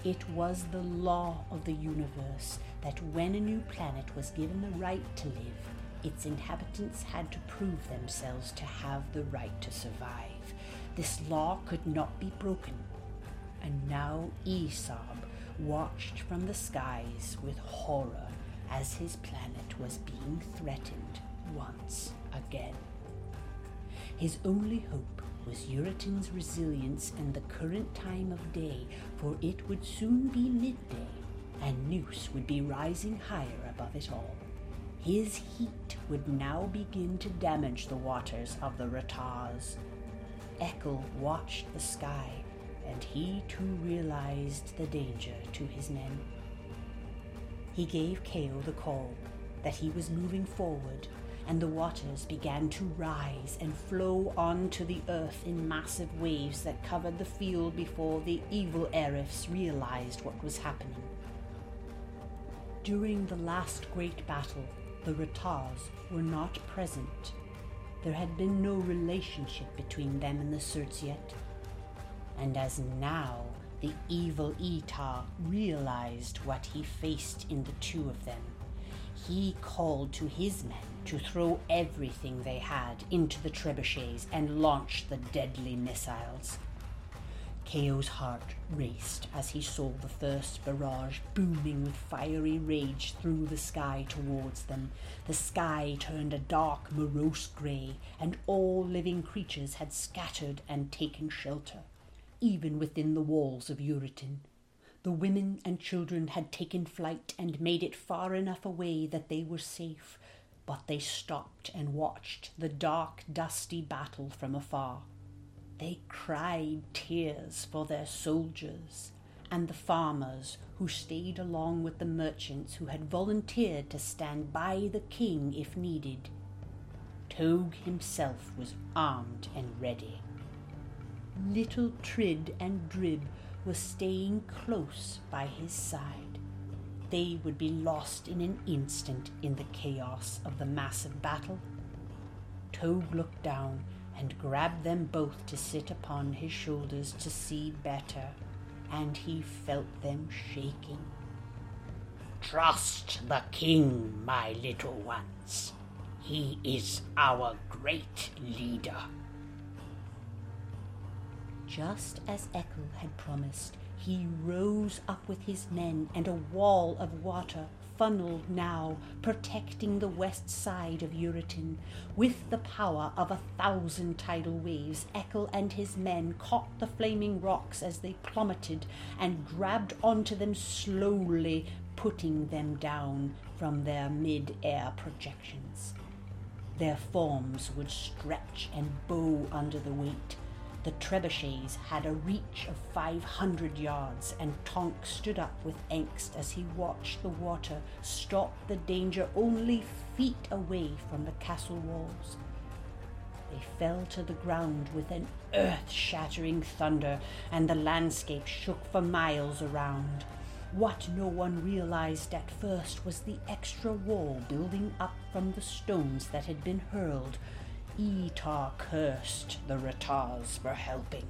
It was the law of the universe that when a new planet was given the right to live, its inhabitants had to prove themselves to have the right to survive. This law could not be broken. And now Aesop watched from the skies with horror as his planet was being threatened once again. His only hope was Erutan's resilience and the current time of day, for it would soon be midday, and Nous would be rising higher above it all. His heat would now begin to damage the waters of the Ratars, Ekel watched the sky, and he too realized the danger to his men. He gave Kao the call that he was moving forward, and the waters began to rise and flow onto the earth in massive waves that covered the field before the evil Erifs realized what was happening. During the last great battle, the Ratars were not present there had been no relationship between them and the Surts yet. And as now the evil Etar realized what he faced in the two of them, he called to his men to throw everything they had into the trebuchets and launch the deadly missiles. Kao's heart raced as he saw the first barrage booming with fiery rage through the sky towards them. The sky turned a dark, morose grey, and all living creatures had scattered and taken shelter, even within the walls of Erutan. The women and children had taken flight and made it far enough away that they were safe, but they stopped and watched the dark, dusty battle from afar. They cried tears for their soldiers and the farmers who stayed along with the merchants who had volunteered to stand by the king if needed. Tog himself was armed and ready. Little Trid and Drib were staying close by his side. They would be lost in an instant in the chaos of the massive battle. Tog looked down and grabbed them both to sit upon his shoulders to see better, and he felt them shaking. Trust the king, my little ones. He is our great leader. Just as Ekel had promised, he rose up with his men, and a wall of water funneled now, protecting the west side of Erutan. With the power of a thousand tidal waves, Ekel and his men caught the flaming rocks as they plummeted and grabbed onto them slowly, putting them down from their mid-air projections. Their forms would stretch and bow under the weight, the trebuchets had a reach of 500 yards, and Tonk stood up with angst as he watched the water stop the danger only feet away from the castle walls. They fell to the ground with an earth shattering thunder, and the landscape shook for miles around. What no one realized at first was the extra wall building up from the stones that had been hurled Etar cursed the Ratars for helping,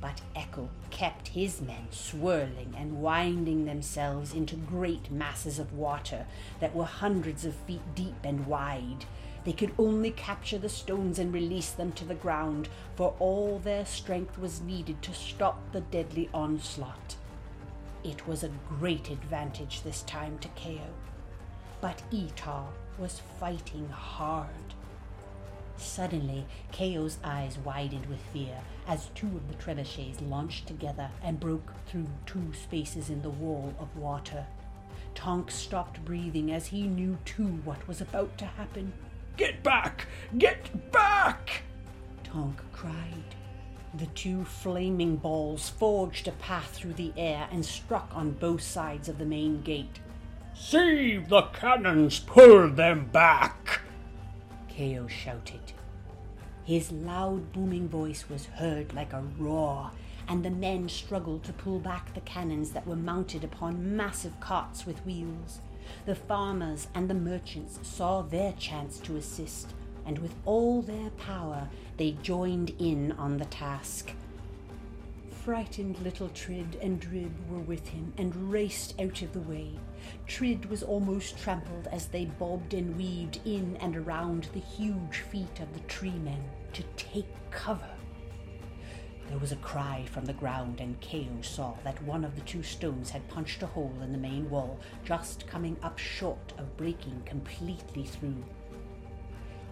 but Ekel kept his men swirling and winding themselves into great masses of water that were hundreds of feet deep and wide. They could only capture the stones and release them to the ground, for all their strength was needed to stop the deadly onslaught. It was a great advantage this time to Kao, but Etar was fighting hard. Suddenly, Kao's eyes widened with fear as two of the trebuchets launched together and broke through two spaces in the wall of water. Tonk stopped breathing as he knew too what was about to happen. Get back! Get back! Tonk cried. The two flaming balls forged a path through the air and struck on both sides of the main gate. Save the cannons! Pull them back! Kao shouted. His loud, booming voice was heard like a roar, and the men struggled to pull back the cannons that were mounted upon massive carts with wheels. The farmers and the merchants saw their chance to assist, and with all their power they joined in on the task. Frightened little Trid and Drib were with him and raced out of the way. Trid was almost trampled as they bobbed and weaved in and around the huge feet of the tree men to take cover. There was a cry from the ground, and Kao saw that one of the two stones had punched a hole in the main wall, just coming up short of breaking completely through.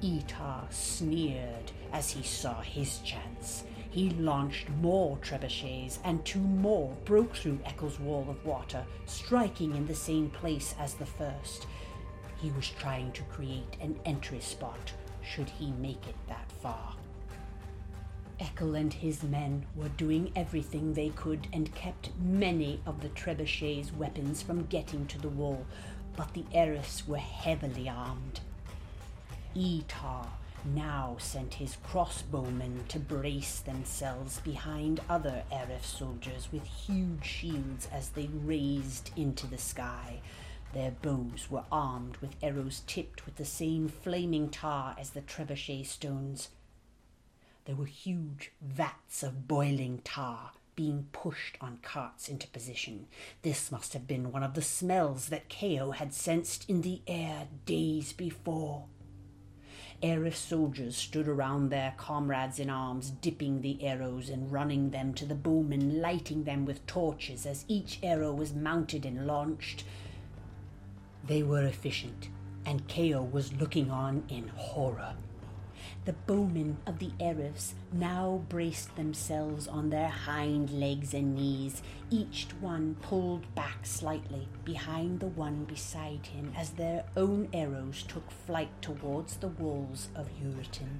Etar sneered as he saw his chance. He launched more trebuchets, and two more broke through Ekel's wall of water, striking in the same place as the first. He was trying to create an entry spot should he make it that far. Ekel and his men were doing everything they could and kept many of the trebuchets' weapons from getting to the wall, but the Erifs were heavily armed. Etar now sent his crossbowmen to brace themselves behind other Erif soldiers with huge shields as they raised into the sky. Their bows were armed with arrows tipped with the same flaming tar as the trebuchet stones. There were huge vats of boiling tar being pushed on carts into position. This must have been one of the smells that Ko had sensed in the air days before. Erif soldiers stood around their comrades in arms, dipping the arrows and running them to the bowmen, lighting them with torches as each arrow was mounted and launched. They were efficient, and Ko was looking on in horror. The bowmen of the Erifs now braced themselves on their hind legs and knees, each one pulled back slightly behind the one beside him as their own arrows took flight towards the walls of Erutan.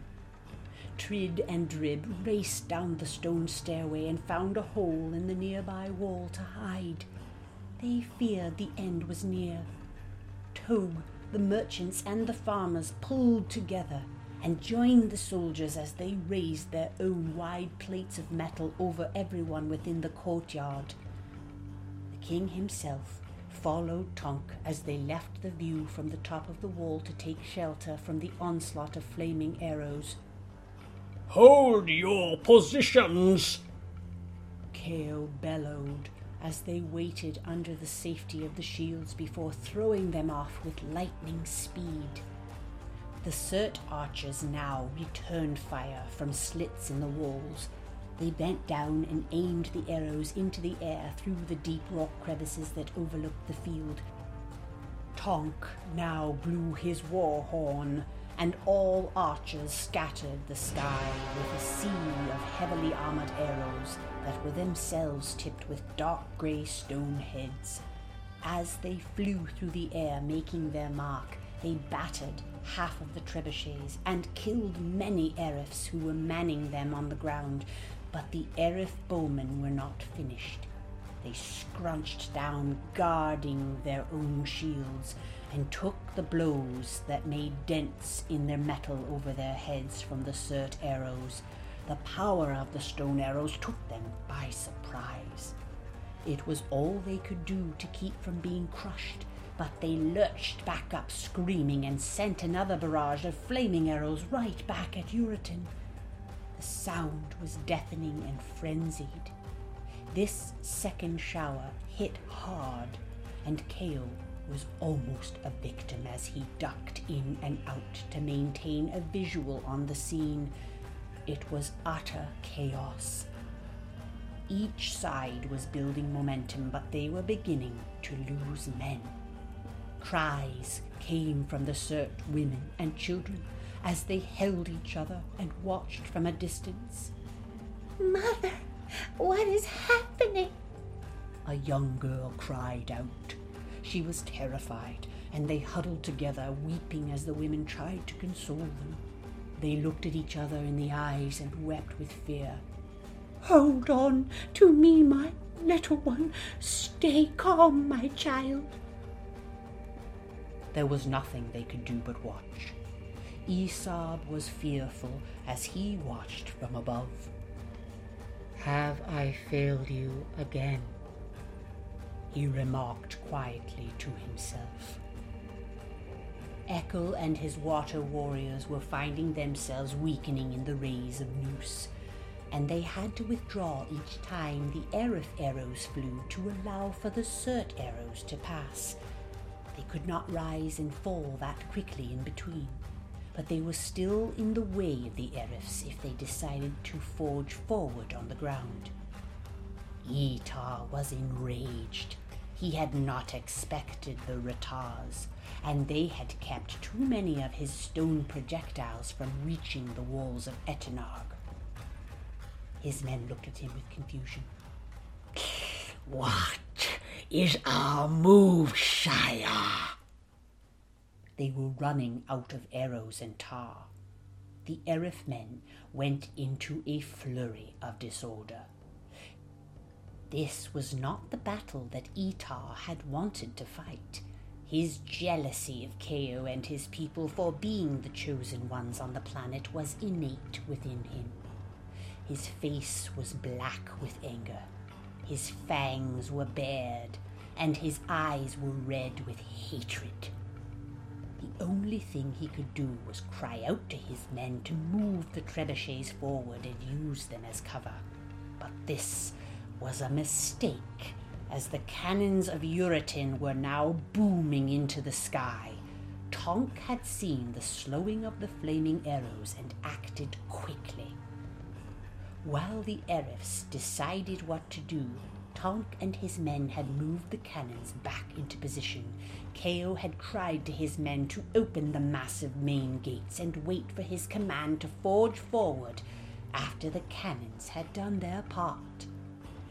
Trid and Drib raced down the stone stairway and found a hole in the nearby wall to hide. They feared the end was near. Tog, the merchants, and the farmers pulled together and joined the soldiers as they raised their own wide plates of metal over everyone within the courtyard. The king himself followed Tonk as they left the view from the top of the wall to take shelter from the onslaught of flaming arrows. Hold your positions! Ko bellowed as they waited under the safety of the shields before throwing them off with lightning speed. The Surt archers now returned fire from slits in the walls. They bent down and aimed the arrows into the air through the deep rock crevices that overlooked the field. Tonk now blew his war horn, and all archers scattered the sky with a sea of heavily armored arrows that were themselves tipped with dark grey stone heads. As they flew through the air, making their mark, they battered half of the trebuchets and killed many Erifs who were manning them on the ground, but the Arif bowmen were not finished. They scrunched down, guarding their own shields, and took the blows that made dents in their metal over their heads from the Surt arrows. The power of the stone arrows took them by surprise. It was all they could do to keep from being crushed, but they lurched back up screaming and sent another barrage of flaming arrows right back at Erutan. The sound was deafening and frenzied. This second shower hit hard, and Ko was almost a victim as he ducked in and out to maintain a visual on the scene. It was utter chaos. Each side was building momentum, but they were beginning to lose men. Cries came from the Surt women and children as they held each other and watched from a distance. Mother, what is happening? A young girl cried out. She was terrified, and they huddled together, weeping as the women tried to console them. They looked at each other in the eyes and wept with fear. Hold on to me, my little one. Stay calm, my child. There was nothing they could do but watch. Aesop was fearful as he watched from above. Have I failed you again? He remarked quietly to himself. Ekel and his water warriors were finding themselves weakening in the rays of Nous, and they had to withdraw each time the Erif arrows flew to allow for the Surt arrows to pass. They could not rise and fall that quickly in between, but they were still in the way of the Erifs if they decided to forge forward on the ground. Etar was enraged. He had not expected the Ratars, and they had kept too many of his stone projectiles from reaching the walls of Etenog. His men looked at him with confusion. [SIGHS] What is our move, sire? They were running out of arrows and tar. The Erif men went into a flurry of disorder. This was not the battle that Etar had wanted to fight. His jealousy of Ko and his people for being the chosen ones on the planet was innate within him. His face was black with anger. His fangs were bared, and his eyes were red with hatred. The only thing he could do was cry out to his men to move the trebuchets forward and use them as cover. But this was a mistake, as the cannons of Erutan were now booming into the sky. Tonk had seen the slowing of the flaming arrows and acted quickly. While the Erifs decided what to do, Tonk and his men had moved the cannons back into position. Kao had cried to his men to open the massive main gates and wait for his command to forge forward after the cannons had done their part.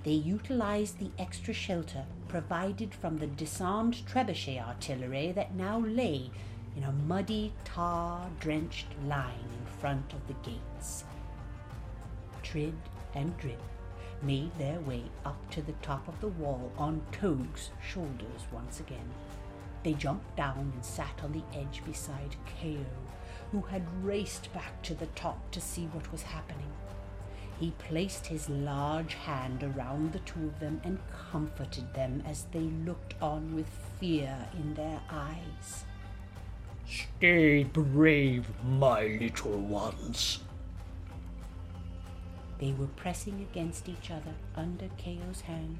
They utilized the extra shelter provided from the disarmed trebuchet artillery that now lay in a muddy, tar drenched line in front of the gates. Trid and Drib made their way up to the top of the wall on Toad's shoulders once again. They jumped down and sat on the edge beside Keo, who had raced back to the top to see what was happening. He placed his large hand around the two of them and comforted them as they looked on with fear in their eyes. Stay brave, my little ones. They were pressing against each other under Keo's hand.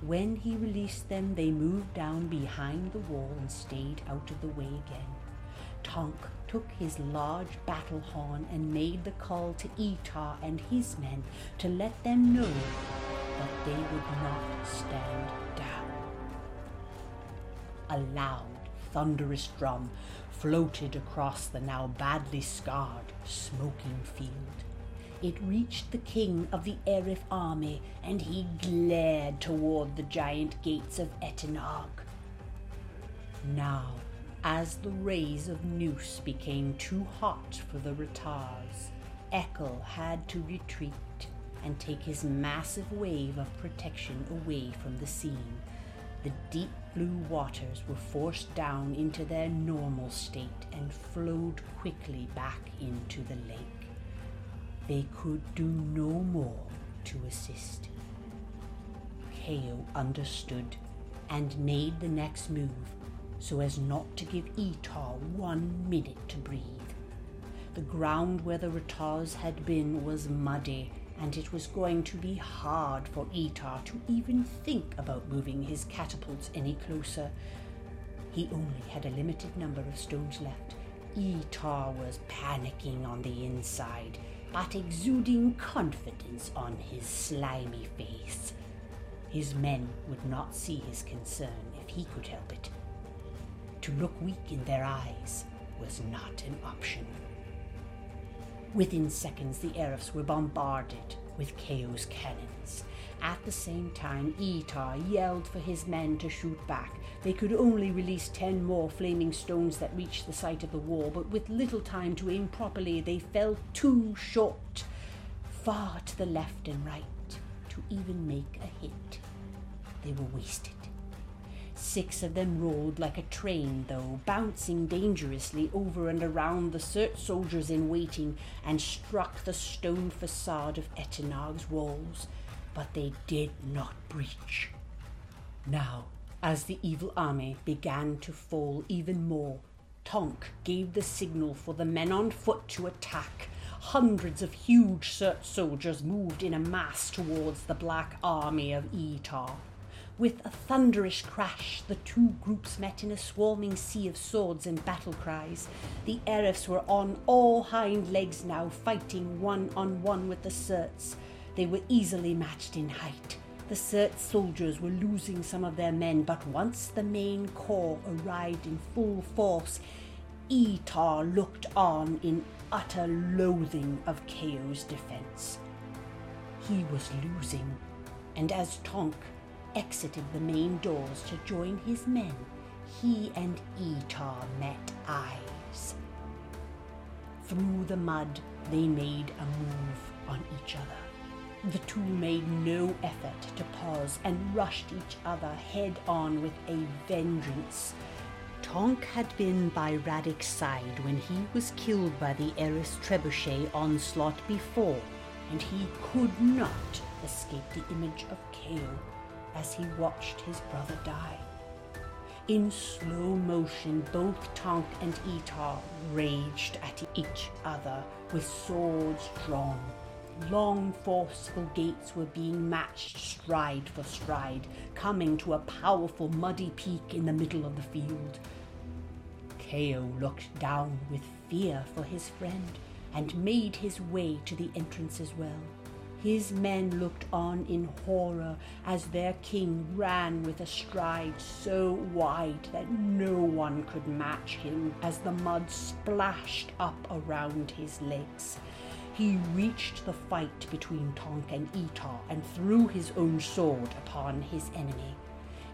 When he released them, they moved down behind the wall and stayed out of the way again. Tonk took his large battle horn and made the call to Etar and his men to let them know that they would not stand down. A loud, thunderous drum floated across the now badly scarred, smoking field. It reached the king of the Erif army, and he glared toward the giant gates of Etenog. Now, as the rays of Nous became too hot for the Ratars, Ekel had to retreat and take his massive wave of protection away from the scene. The deep blue waters were forced down into their normal state and flowed quickly back into the lake. They could do no more to assist. Keo understood and made the next move so as not to give Etar one minute to breathe. The ground where the Ratars had been was muddy, and it was going to be hard for Etar to even think about moving his catapults any closer. He only had a limited number of stones left. Etar was panicking on the inside but exuding confidence on his slimy face. His men would not see his concern if he could help it. To look weak in their eyes was not an option. Within seconds, the Erifs were bombarded with Keo's cannons. At the same time, Etar yelled for his men to shoot back. They could only release ten more flaming stones that reached the site of the wall, but with little time to aim properly, they fell too short, far to the left and right, to even make a hit. They were wasted. Six of them rolled like a train, though, bouncing dangerously over and around the Cert soldiers in waiting, and struck the stone facade of Etenog's walls but they did not breach. Now, as the evil army began to fall even more, Tonk gave the signal for the men on foot to attack. Hundreds of huge Cert soldiers moved in a mass towards the black army of Etar. With a thunderous crash, the two groups met in a swarming sea of swords and battle cries. The Erifs were on all hind legs now, fighting one on one with the Certs. They were easily matched in height. The Cert soldiers were losing some of their men, but once the main corps arrived in full force, Etar looked on in utter loathing of Keo's defense. He was losing, and as Tonk exited the main doors to join his men, he and Etar met eyes. Through the mud, they made a move on each other. The two made no effort to pause and rushed each other head on with a vengeance. Tonk had been by Radek's side when he was killed by the Erif's Trebuchet onslaught before, and he could not escape the image of Keo as he watched his brother die. In slow motion, both Tonk and Etar raged at each other with swords drawn Long, forceful gaits were being matched stride for stride, coming to a powerful muddy peak in the middle of the field. Keo looked down with fear for his friend and made his way to the entrance as well. His men looked on in horror as their king ran with a stride so wide that no one could match him as the mud splashed up around his legs. He reached the fight between Tonk and Etar and threw his own sword upon his enemy.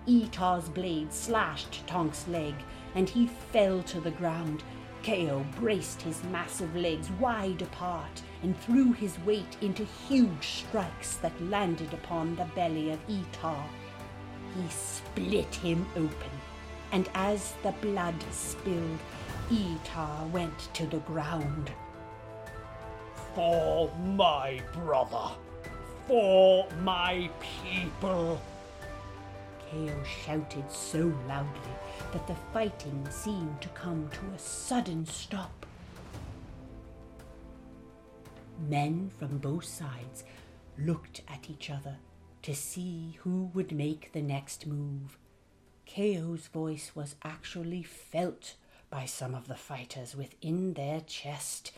Etar's blade slashed Tonk's leg, and he fell to the ground. Keo braced his massive legs wide apart and threw his weight into huge strikes that landed upon the belly of Etar. He split him open, and as the blood spilled, Etar went to the ground. For my brother, for my people. Keo shouted so loudly that the fighting seemed to come to a sudden stop. Men from both sides looked at each other to see who would make the next move. Keo's voice was actually felt by some of the fighters within their chest,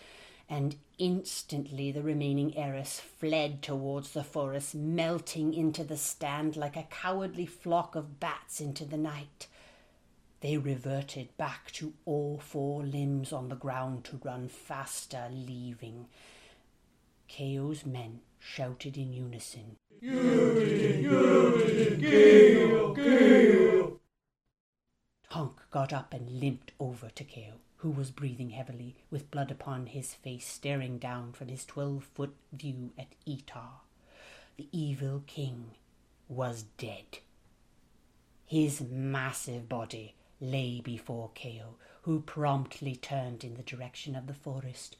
and instantly the remaining Erifs fled towards the forest, melting into the stand like a cowardly flock of bats into the night. They reverted back to all four limbs on the ground to run faster, leaving. Keo's men shouted in unison. Tonk got up and limped over to Keo, who was breathing heavily, with blood upon his face, staring down from his twelve foot view at Etar. The evil king was dead. His massive body lay before Keo, who promptly turned in the direction of the forest.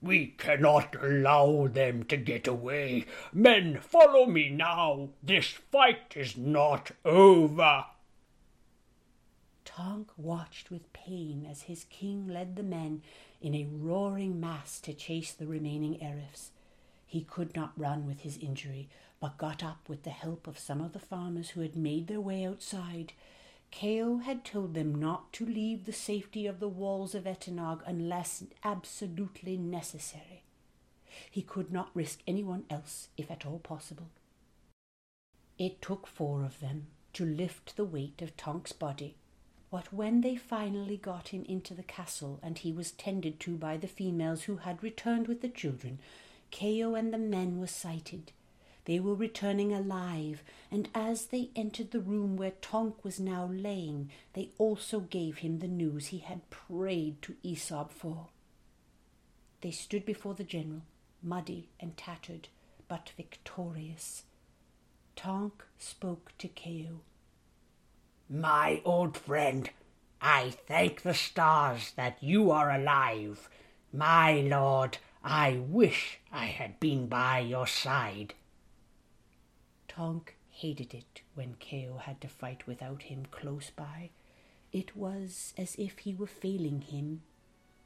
We cannot allow them to get away. Men, follow me now. This fight is not over. Tonk watched with pain as his king led the men in a roaring mass to chase the remaining Erifs. He could not run with his injury, but got up with the help of some of the farmers who had made their way outside. Keo had told them not to leave the safety of the walls of Etenog unless absolutely necessary. He could not risk anyone else, if at all possible. It took four of them to lift the weight of Tonk's body, but when they finally got him into the castle and he was tended to by the females who had returned with the children, Keo and the men were sighted. They were returning alive, and as they entered the room where Tonk was now laying, they also gave him the news he had prayed to Aesop for. They stood before the general, muddy and tattered, but victorious. Tonk spoke to Keo. My old friend, I thank the stars that you are alive. My lord, I wish I had been by your side. Tonk hated it when Keo had to fight without him close by. It was as if he were failing him.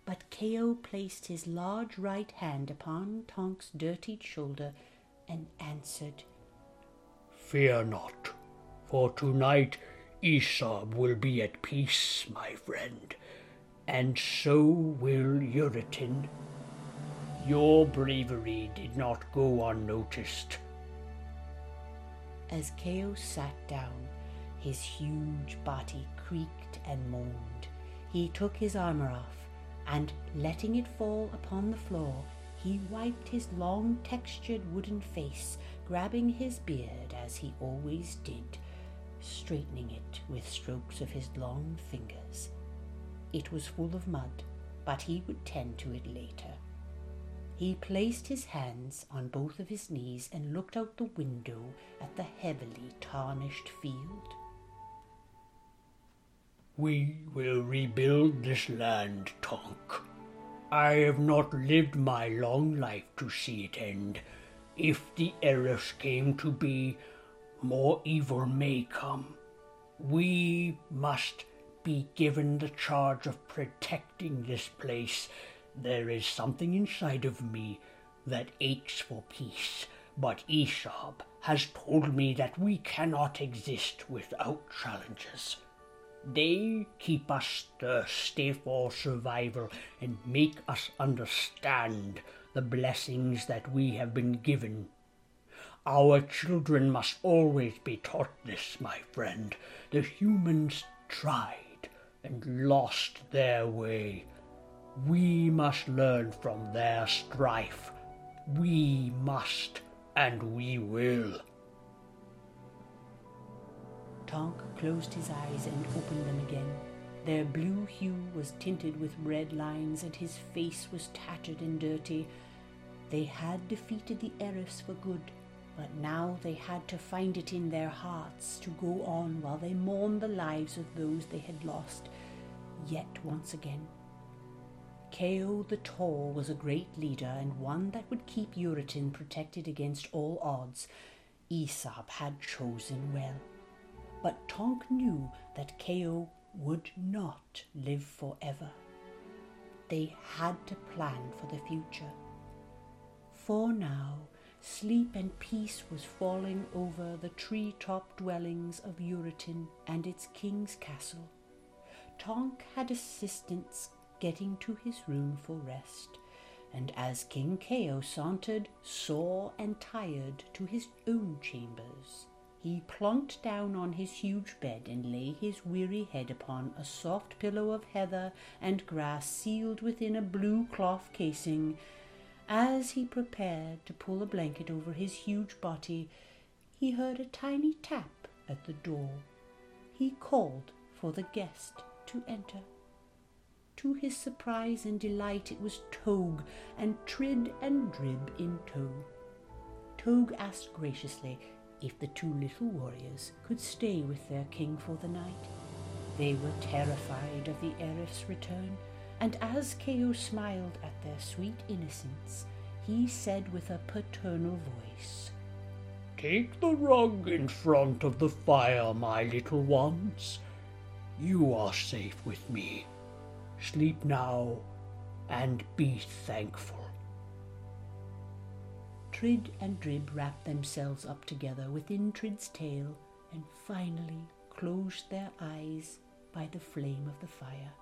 But Keo placed his large right hand upon Tonk's dirtied shoulder and answered, Fear not, for tonight Aesop will be at peace, my friend, and so will Erutan. Your bravery did not go unnoticed. As Keo sat down, his huge body creaked and moaned. He took his armor off, and letting it fall upon the floor, he wiped his long textured wooden face, grabbing his beard as he always did, straightening it with strokes of his long fingers. It was full of mud, but he would tend to it later. He placed his hands on both of his knees and looked out the window at the heavily tarnished field. We will rebuild this land, Tonk. I have not lived my long life to see it end. If the Erifs came to be, more evil may come. We must be given the charge of protecting this place there is something inside of me that aches for peace, but Aesop has told me that we cannot exist without challenges. They keep us thirsty for survival and make us understand the blessings that we have been given. Our children must always be taught this, my friend. The humans tried and lost their way. We must learn from their strife. We must, and we will. Tonk closed his eyes and opened them again. Their blue hue was tinted with red lines, and his face was tattered and dirty. They had defeated the Erifs for good, but now they had to find it in their hearts to go on while they mourned the lives of those they had lost, yet once again. Keo the Tall was a great leader and one that would keep Erutan protected against all odds. Aesop had chosen well. But Tonk knew that Keo would not live forever. They had to plan for the future. For now, sleep and peace was falling over the tree-top dwellings of Erutan and its king's castle. Tonk had assistance getting to his room for rest, and as King Keo sauntered, sore and tired, to his own chambers, he plonked down on his huge bed and lay his weary head upon a soft pillow of heather and grass sealed within a blue cloth casing. As he prepared to pull a blanket over his huge body, he heard a tiny tap at the door. He called for the guest to enter. To his surprise and delight, it was Togue and Trid and Drib in tow. Togue asked graciously if the two little warriors could stay with their king for the night. They were terrified of the Erif's return, and as Keo smiled at their sweet innocence, he said with a paternal voice, Take the rug in front of the fire, my little ones. You are safe with me. Sleep now and be thankful. Trid and Drib wrapped themselves up together within Trid's tail and finally closed their eyes by the flame of the fire.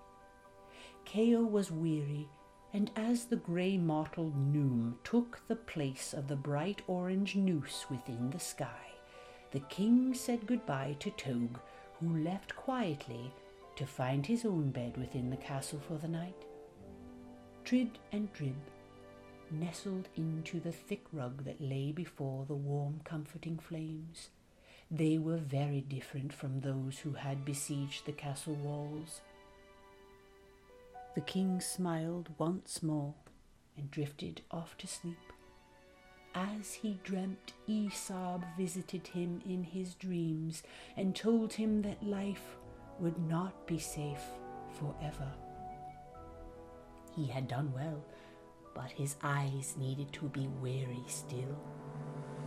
Keo was weary, and as the grey mottled Noom took the place of the bright orange Nous within the sky, the king said goodbye to Togue, who left quietly to find his own bed within the castle for the night. Trid and Drib nestled into the thick rug that lay before the warm, comforting flames. They were very different from those who had besieged the castle walls. The king smiled once more and drifted off to sleep. As he dreamt, Aesop visited him in his dreams and told him that life would not be safe forever. He had done well, but his eyes needed to be wary still.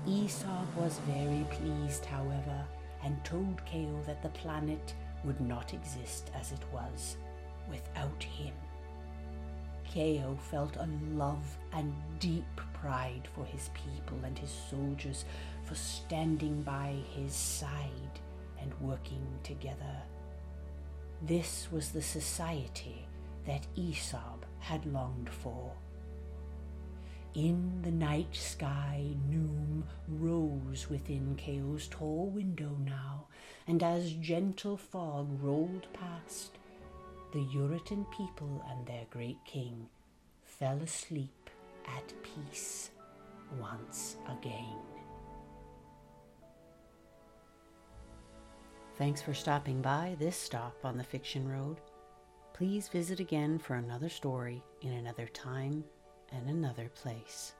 Aesop was very pleased, however, and told Keo that the planet would not exist as it was without him. Keo felt a love and deep pride for his people and his soldiers for standing by his side and working together. This was the society that Aesop had longed for. In the night sky, Noom rose within Keo's tall window now, and as gentle fog rolled past, the Erutan people and their great king fell asleep at peace once again. Thanks for stopping by this stop on the Fiction Road. Please visit again for another story in another time and another place.